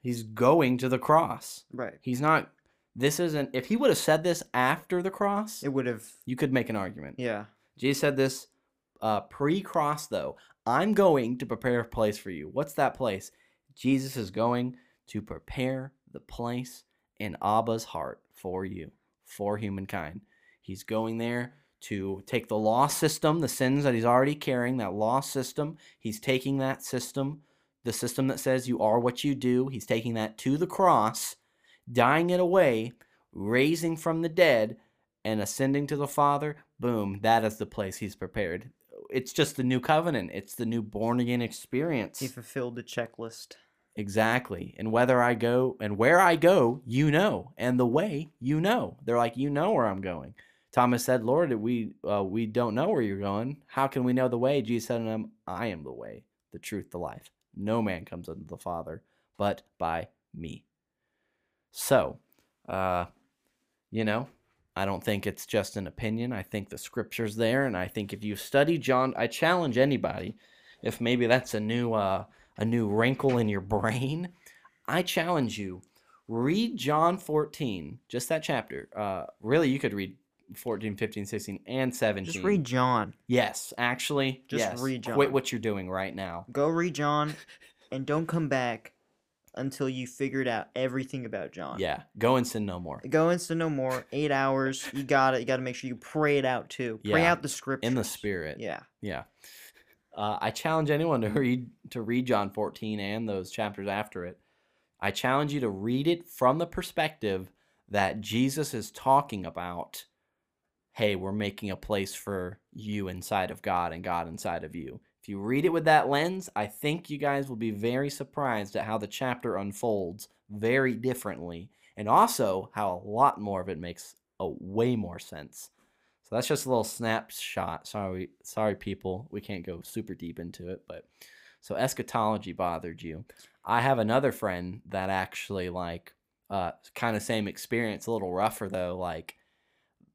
He's going to the cross. Right. He's not. This isn't. If he would have said this after the cross, It would have. you could make an argument. Yeah. Jesus said this uh, pre-cross, though. I'm going to prepare a place for you. What's that place? Jesus is going to prepare the place in Abba's heart for you, for humankind. He's going there to take the law system, the sins that he's already carrying, that law system. He's taking that system, the system that says you are what you do. He's taking that to the cross, dying it away, raising from the dead, and ascending to the Father. Boom, that is the place he's prepared. It's just the new covenant. It's the new born again experience. He fulfilled the checklist. Exactly. And whether I go and where I go, you know, and the way, you know. They're like, you know where I'm going. Thomas said, Lord, we uh, we don't know where you're going. How can we know the way? Jesus said to him, I am the way, the truth, the life. No man comes unto the Father but by me. So, uh, you know, I don't think it's just an opinion. I think the scripture's there, and I think if you study John, I challenge anybody, if maybe that's a new uh, a new wrinkle in your brain, I challenge you, read John 14, just that chapter. Uh, really, you could read 14, 15, 16, and 17. Just read John. Yes, actually, Just yes. read Quit John. what you're doing right now. Go read John, and don't come back until you figured out everything about John. Yeah, go and sin no more. Go and sin no more. Eight hours. You got it. You got to make sure you pray it out too. Pray Yeah, out the scriptures. In the spirit. Yeah. Yeah. Uh, I challenge anyone to read to read John 14 and those chapters after it. I challenge you to read it from the perspective that Jesus is talking about, hey, we're making a place for you inside of God and God inside of you. If you read it with that lens, I think you guys will be very surprised at how the chapter unfolds very differently and also how a lot more of it makes a way more sense. So that's just a little snapshot. Sorry, sorry, people, we can't go super deep into it, but so eschatology bothered you. I have another friend that actually like uh kind of same experience, a little rougher though. Like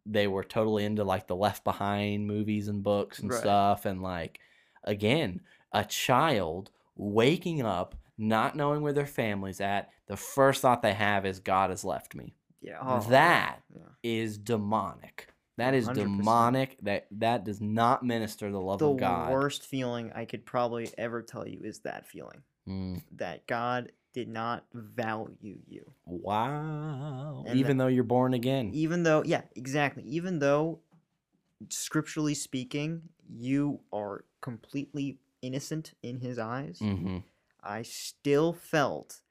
they were totally into like the Left Behind movies and books and Right. stuff, and like again, a child waking up, not knowing where their family's at. The first thought they have is God has left me Yeah. oh, That Yeah. is demonic. That is 100%. demonic. That that does not minister the love The of God. The worst feeling I could probably ever tell you is that feeling Mm, that God did not value you. wow. And Even though you're born again. Even though, yeah, exactly. Even though, scripturally speaking, you are completely innocent in his eyes, hmm I still felt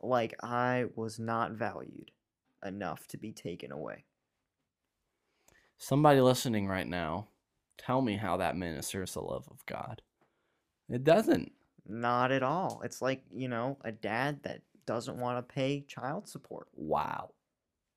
like I was not valued enough to be taken away. Somebody listening right now, tell me how that ministers the love of God. It doesn't. Not at all. It's like, you know, a dad that doesn't want to pay child support. Wow.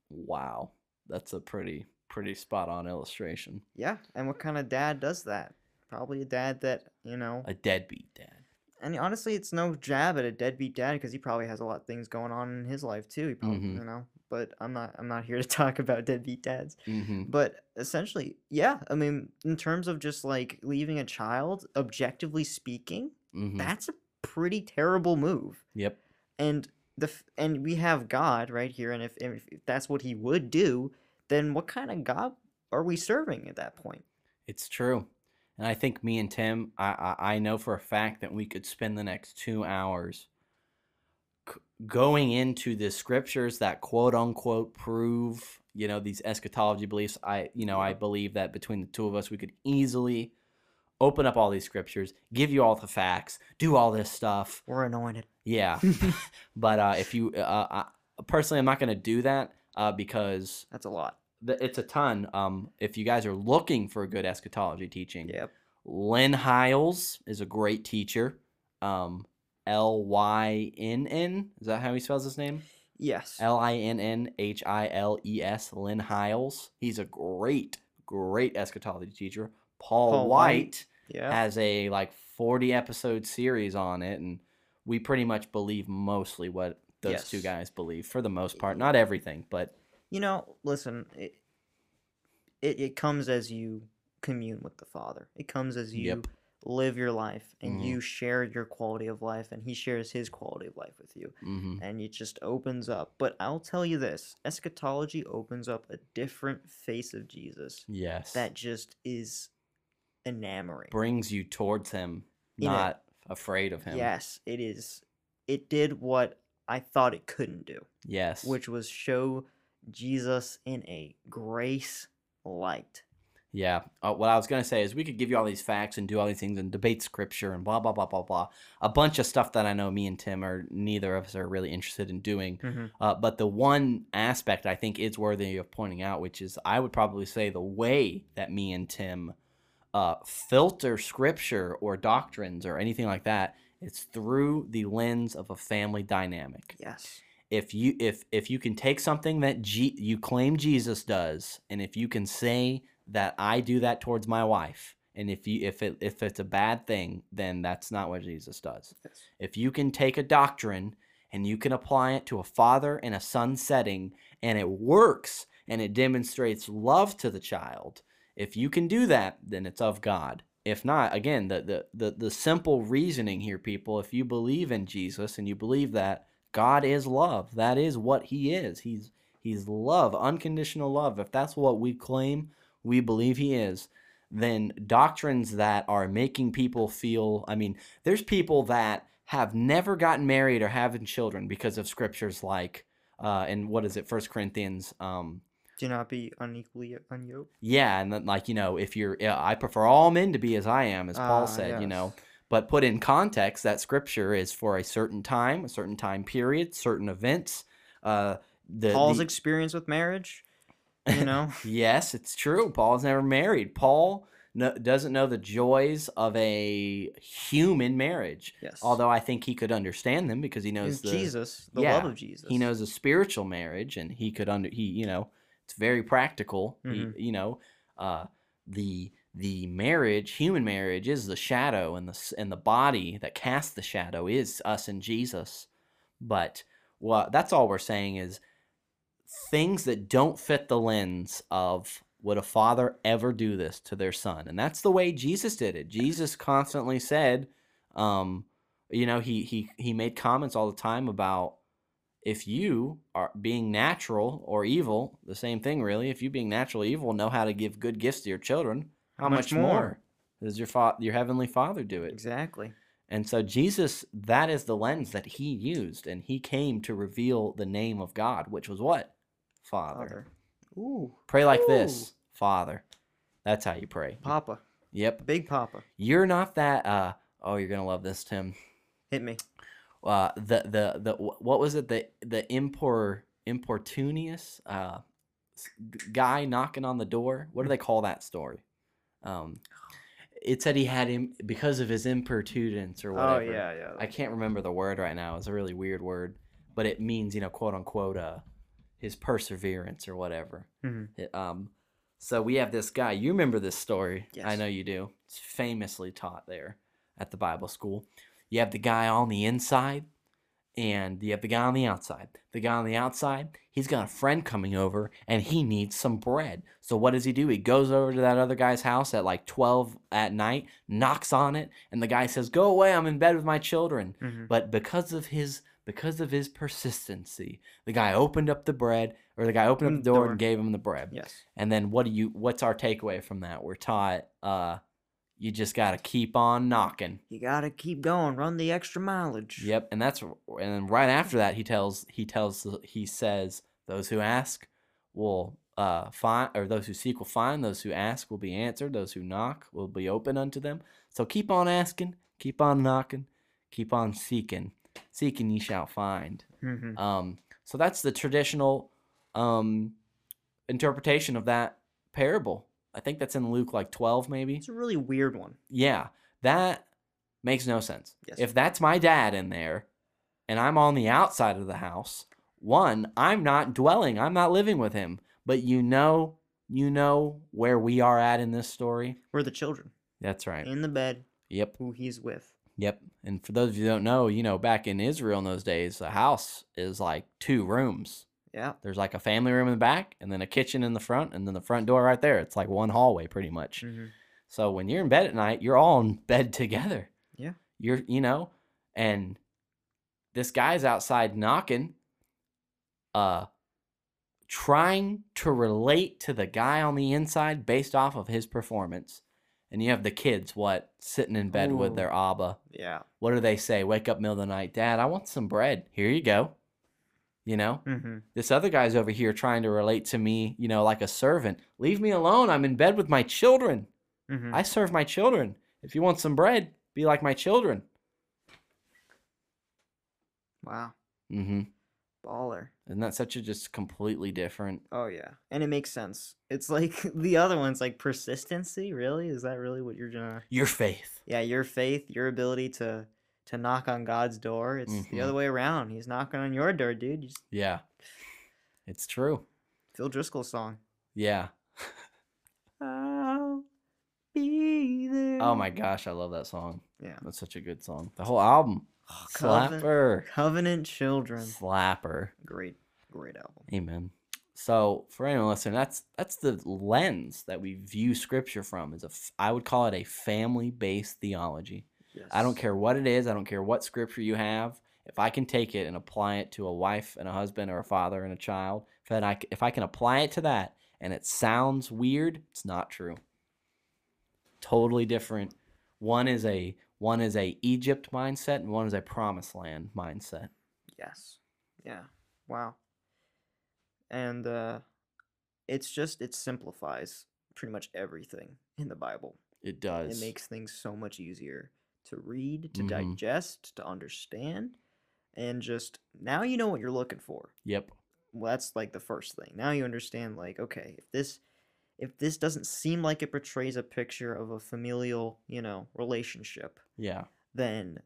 Wow. That's a pretty pretty spot on illustration. Yeah. And what kind of dad does that? Probably a dad that, you know, A deadbeat dad. and honestly, it's no jab at a deadbeat dad because he probably has a lot of things going on in his life too. He probably, Mhm. you know, but I'm not, I'm not here to talk about deadbeat dads. hmm But essentially, yeah, I mean, in terms of just like leaving a child, objectively speaking, hmm that's a pretty terrible move. Yep. And the and we have God right here, and if if, if that's what He would do, then what kind of God are we serving at that point? It's true. And I think me and Tim, I, I, I know for a fact that we could spend the next two hours c- going into the scriptures that quote unquote prove, you know, these eschatology beliefs. I, you know, I believe that between the two of us, we could easily open up all these scriptures, give you all the facts, do all this stuff. We're anointed. Yeah. but uh, if you, uh, I, personally, I'm not going to do that uh, because That's a lot. th- it's a ton. Um, if you guys are looking for a good eschatology teaching, Yep. Lynn Hiles is a great teacher. um, L Y N N. Is that how he spells his name? Yes. L I N N H I L E S, Lynn Hiles. He's a great, great eschatology teacher. Paul, Paul White, White, yeah. has a like 40 episode series on it, and we pretty much believe mostly what those two guys believe for the most part. Not everything, but You know, listen, it, it it comes as you commune with the Father. It comes as you Yep. live your life and Mhm. you share your quality of life and he shares his quality of life with you. mhm, And it just opens up. But I'll tell you this, eschatology opens up a different face of Jesus yes, that just is enamoring. brings you towards him, not afraid of him. Yes, it is. It did what I thought it couldn't do. Yes. which was show Jesus in a grace light. Yeah. Uh, what I was going to say is we could give you all these facts and do all these things and debate scripture and blah, blah, blah, blah, blah. A bunch of stuff that I know me and Tim are, neither of us are really interested in doing. Uh, but the one aspect I think is worthy of pointing out, which is I would probably say the way that me and Tim uh, filter scripture or doctrines or anything like that, it's through the lens of a family dynamic Yes. if you if if you can take something that G, you claim Jesus does, and if you can say that I do that towards my wife, and if you if it if it's a bad thing, then that's not what Jesus does. Yes. If you can take a doctrine and you can apply it to a father and a son setting, and it works and it demonstrates love to the child, if you can do that, then it's of God. If not, again, the the the, the simple reasoning here, people, if you believe in Jesus and you believe that God is love. That is what he is. He's he's love, unconditional love. If that's what we claim, we believe he is, then doctrines that are making people feel, I mean, there's people that have never gotten married or having children because of scriptures like uh and what is it? First Corinthians um Do not be unequally unyoked. yeah, and then like you know, if you're, yeah, I prefer all men to be as I am, as Paul Ah, said, you know. But put in context, that scripture is for a certain time, a certain time period, certain events. Uh, the, Paul's the- experience with marriage, you know? yes, it's true. Paul's never married. Paul no, doesn't know the joys of a human marriage. yes. Although I think he could understand them because he knows the Jesus, the yeah, love of Jesus. he knows a spiritual marriage and he could under he you know it's very practical Mhm. he, you know uh the the marriage human marriage is the shadow and the and the body that casts the shadow is us and jesus. But what that's all we're saying is things that don't fit the lens of would a father ever do this to their son? And that's the way jesus did it. Jesus constantly said um you know he he he made comments all the time about if you are being natural or evil the same thing really if you being natural or evil know how to give good gifts to your children how, How much, much more? more? does your fa- your heavenly father do it Exactly. and so jesus that is the lens that he used and he came to reveal the name of god which was what father, Father. Ooh. pray like Ooh. this father that's how you pray Papa. yep Big Papa. you're not that uh oh you're gonna love this tim Hit me. Uh the the the what was it? The the impor importunious uh guy knocking on the door? What do they call that story? Um it said he had him because of his impertinence or whatever. Oh, yeah, yeah. i can't remember the word right now. It's a really weird word but it means you know quote unquote uh his perseverance or whatever. Mhm. It, um so we have this guy. You remember this story? Yes. i know you do. It's famously taught there at the bible school you have the guy on the inside and you have the guy on the outside. The guy on the outside, he's got a friend coming over and he needs some bread. So what does he do? He goes over to that other guy's house at like 12 at night, knocks on it, and the guy says, "Go away, I'm in bed with my children." Mhm. But because of his because of his persistency, the guy opened up the bread or the guy opened up Mm, the door, door. and gave him the bread. Yes. And then what do you what's our takeaway from that? We're taught uh you just got to keep on knocking. You gotta keep going. Run the extra mileage. Yep, and that's and then right after that he tells he tells he says those who ask will uh find or those who seek will find, those who ask will be answered, those who knock will be open unto them. So keep on asking, keep on knocking, keep on seeking. Seeking ye shall find. Mhm. Um so that's the traditional um interpretation of that parable. I think that's in Luke like 12 maybe It's a really weird one. yeah that Makes no sense. Yes. If that's my dad in there and I'm on the outside of the house, one, I'm not dwelling, I'm not living with him. But you know, you know where we are at in this story? We're the children That's right. in the bed Yep. who he's with. Yep. And for those of you who don't know, you know, back in Israel in those days, a house is like two rooms. Yeah. There's like a family room in the back and then a kitchen in the front and then the front door right there. It's like one hallway pretty much. hmm So when you're in bed at night, you're all in bed together. Yeah. You're, you know, and this guy's outside knocking, uh, trying to relate to the guy on the inside based off of his performance. And you have the kids, what, sitting in bed with their Abba. Yeah. What do they say? Wake up middle of the night, Dad, I want some bread. Here you go. You know? hmm This other guy's over here trying to relate to me, you know, like a servant. Leave me alone. I'm in bed with my children. hmm I serve my children. If you want some bread, be like my children. Wow. Mm-hmm. Baller. Isn't that such a just completely different? Oh yeah, and it makes sense. It's like the other one's like persistency. Really, is that really what you're gonna? Your faith. Yeah, your faith, your ability to to knock on God's door. It's the Mhm. other way around. He's knocking on your door, dude. You just Yeah. It's true. Phil Driscoll song. Yeah. I'll be there. Oh my gosh, I love that song. Yeah. That's such a good song. The whole album. Oh, Covenant, Slapper. Covenant Children. Slapper. Great, great album. Amen. So for anyone listening, that's that's the lens that we view scripture from. Is a I would call it a family based theology. Yes. I don't care what it is. I don't care what scripture you have. If I can take it and apply it to a wife and a husband or a father and a child, if I, if I can apply it to that and it sounds weird, it's not true. Totally different. One is a one is a Egypt mindset and one is a promised land mindset. Yes. Yeah. Wow. And uh it's just it simplifies pretty much everything in the Bible. It does. It makes things so much easier to read, to Mhm. digest, to understand, and just now you know what you're looking for. Yep. Well, that's like the first thing. Now you understand like okay, if this if this doesn't seem like it portrays a picture of a familial, you know, relationship, Yeah. then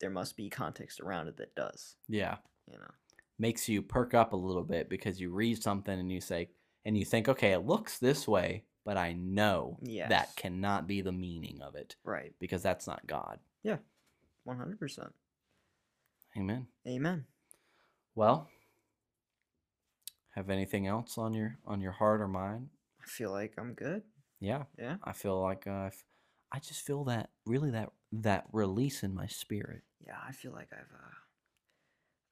there must be context around it that does, Yeah. you know. makes you perk up a little bit because you read something and you say and you think okay it looks this way but i know Yes. that cannot be the meaning of it Right. because that's not god Yeah. 100%. amen Amen. well have anything else on your on your heart or mind I feel like I'm good. yeah Yeah. i feel like uh, i just feel that really that that release in my spirit Yeah, I feel like I've uh,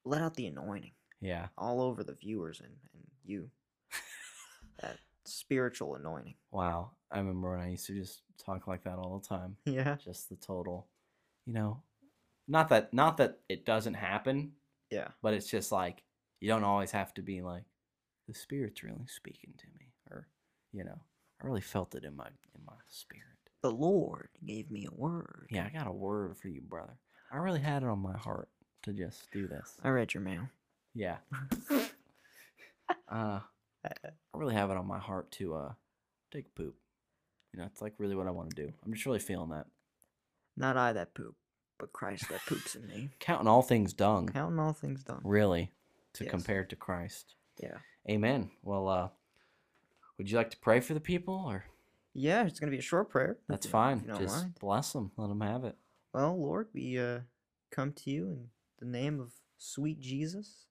let out the anointing yeah all over the viewers and, and you. that spiritual anointing. wow i remember when i used to just talk like that all the time Yeah. just the total you know not that not that it doesn't happen Yeah. but it's just like you don't always have to be like the spirit's really speaking to me or you know i really felt it in my in my spirit The Lord gave me a word. yeah i got a word for you brother i really had it on my heart to just do this I read your mail. yeah uh i really have it on my heart to uh take a poop you know it's like really what i want to do i'm just really feeling that Not I that poop, but Christ that poops in me. counting all things dung Counting all things done. really to Yes. compare to christ Yeah. amen well uh would you like to pray for the people or Yeah, it's gonna be a short prayer. That's fine. Just mind. bless them. Let them have it. Well, Lord, we uh, come to you in the name of sweet Jesus.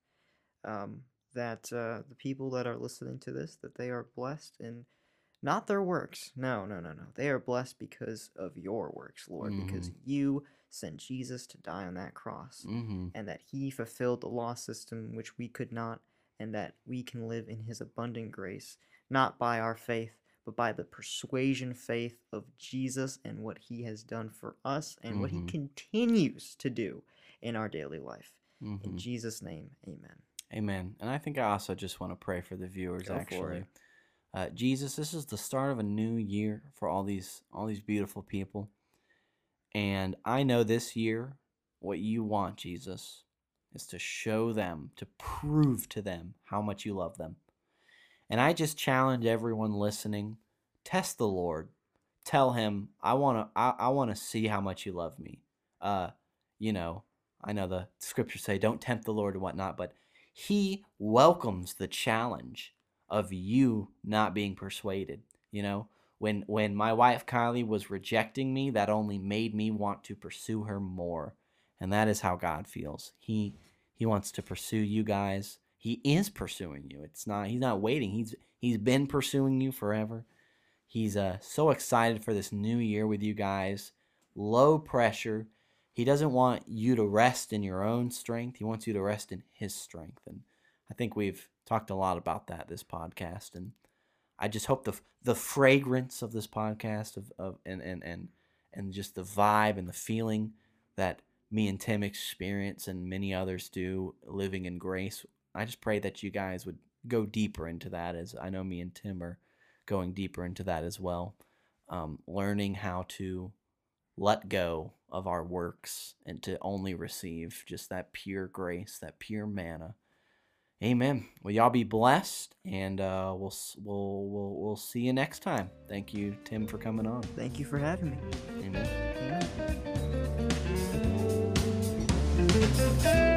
Um, that uh, the people that are listening to this, that they are blessed in not their works. No, no, no, no. They are blessed because of your works, Lord, because you sent Jesus to die on that cross, Mm-hmm. and that He fulfilled the law system which we could not, and that we can live in His abundant grace, not by our faith, but by the persuasion faith of Jesus and what he has done for us and what he Mhm. continues to do in our daily life. Mm-hmm. In Jesus' name, amen. Amen. And I think I also just want to pray for the viewers. Go actually. Uh, Jesus, this is the start of a new year for all these all these beautiful people, and I know this year what you want, Jesus, is to show them, to prove to them how much you love them. And I just challenge everyone listening: test the Lord. Tell him, I want to. I, I want to see how much you love me. uh, you know, I know the scriptures say don't tempt the Lord and whatnot, but he welcomes the challenge of you not being persuaded. You know, when when my wife Kylie was rejecting me, that only made me want to pursue her more. And that is how God feels. He he wants to pursue you guys. He is pursuing you. It's not he's not waiting. He's he's been pursuing you forever. He's uh, so excited for this new year with you guys. Low pressure. He doesn't want you to rest in your own strength. He wants you to rest in his strength. And I think we've talked a lot about that this podcast. And I just hope the the fragrance of this podcast of, of and, and and and just the vibe and the feeling that me and Tim experience and many others do living in grace. I just pray that you guys would go deeper into that as I know me and Tim are going deeper into that as well. Um, learning how to let go of our works and to only receive just that pure grace, that pure manna. Amen. Well, y'all be blessed, and uh, we'll we'll we'll we'll see you next time. Thank you, Tim, for coming on. Thank you for having me. Amen. Amen.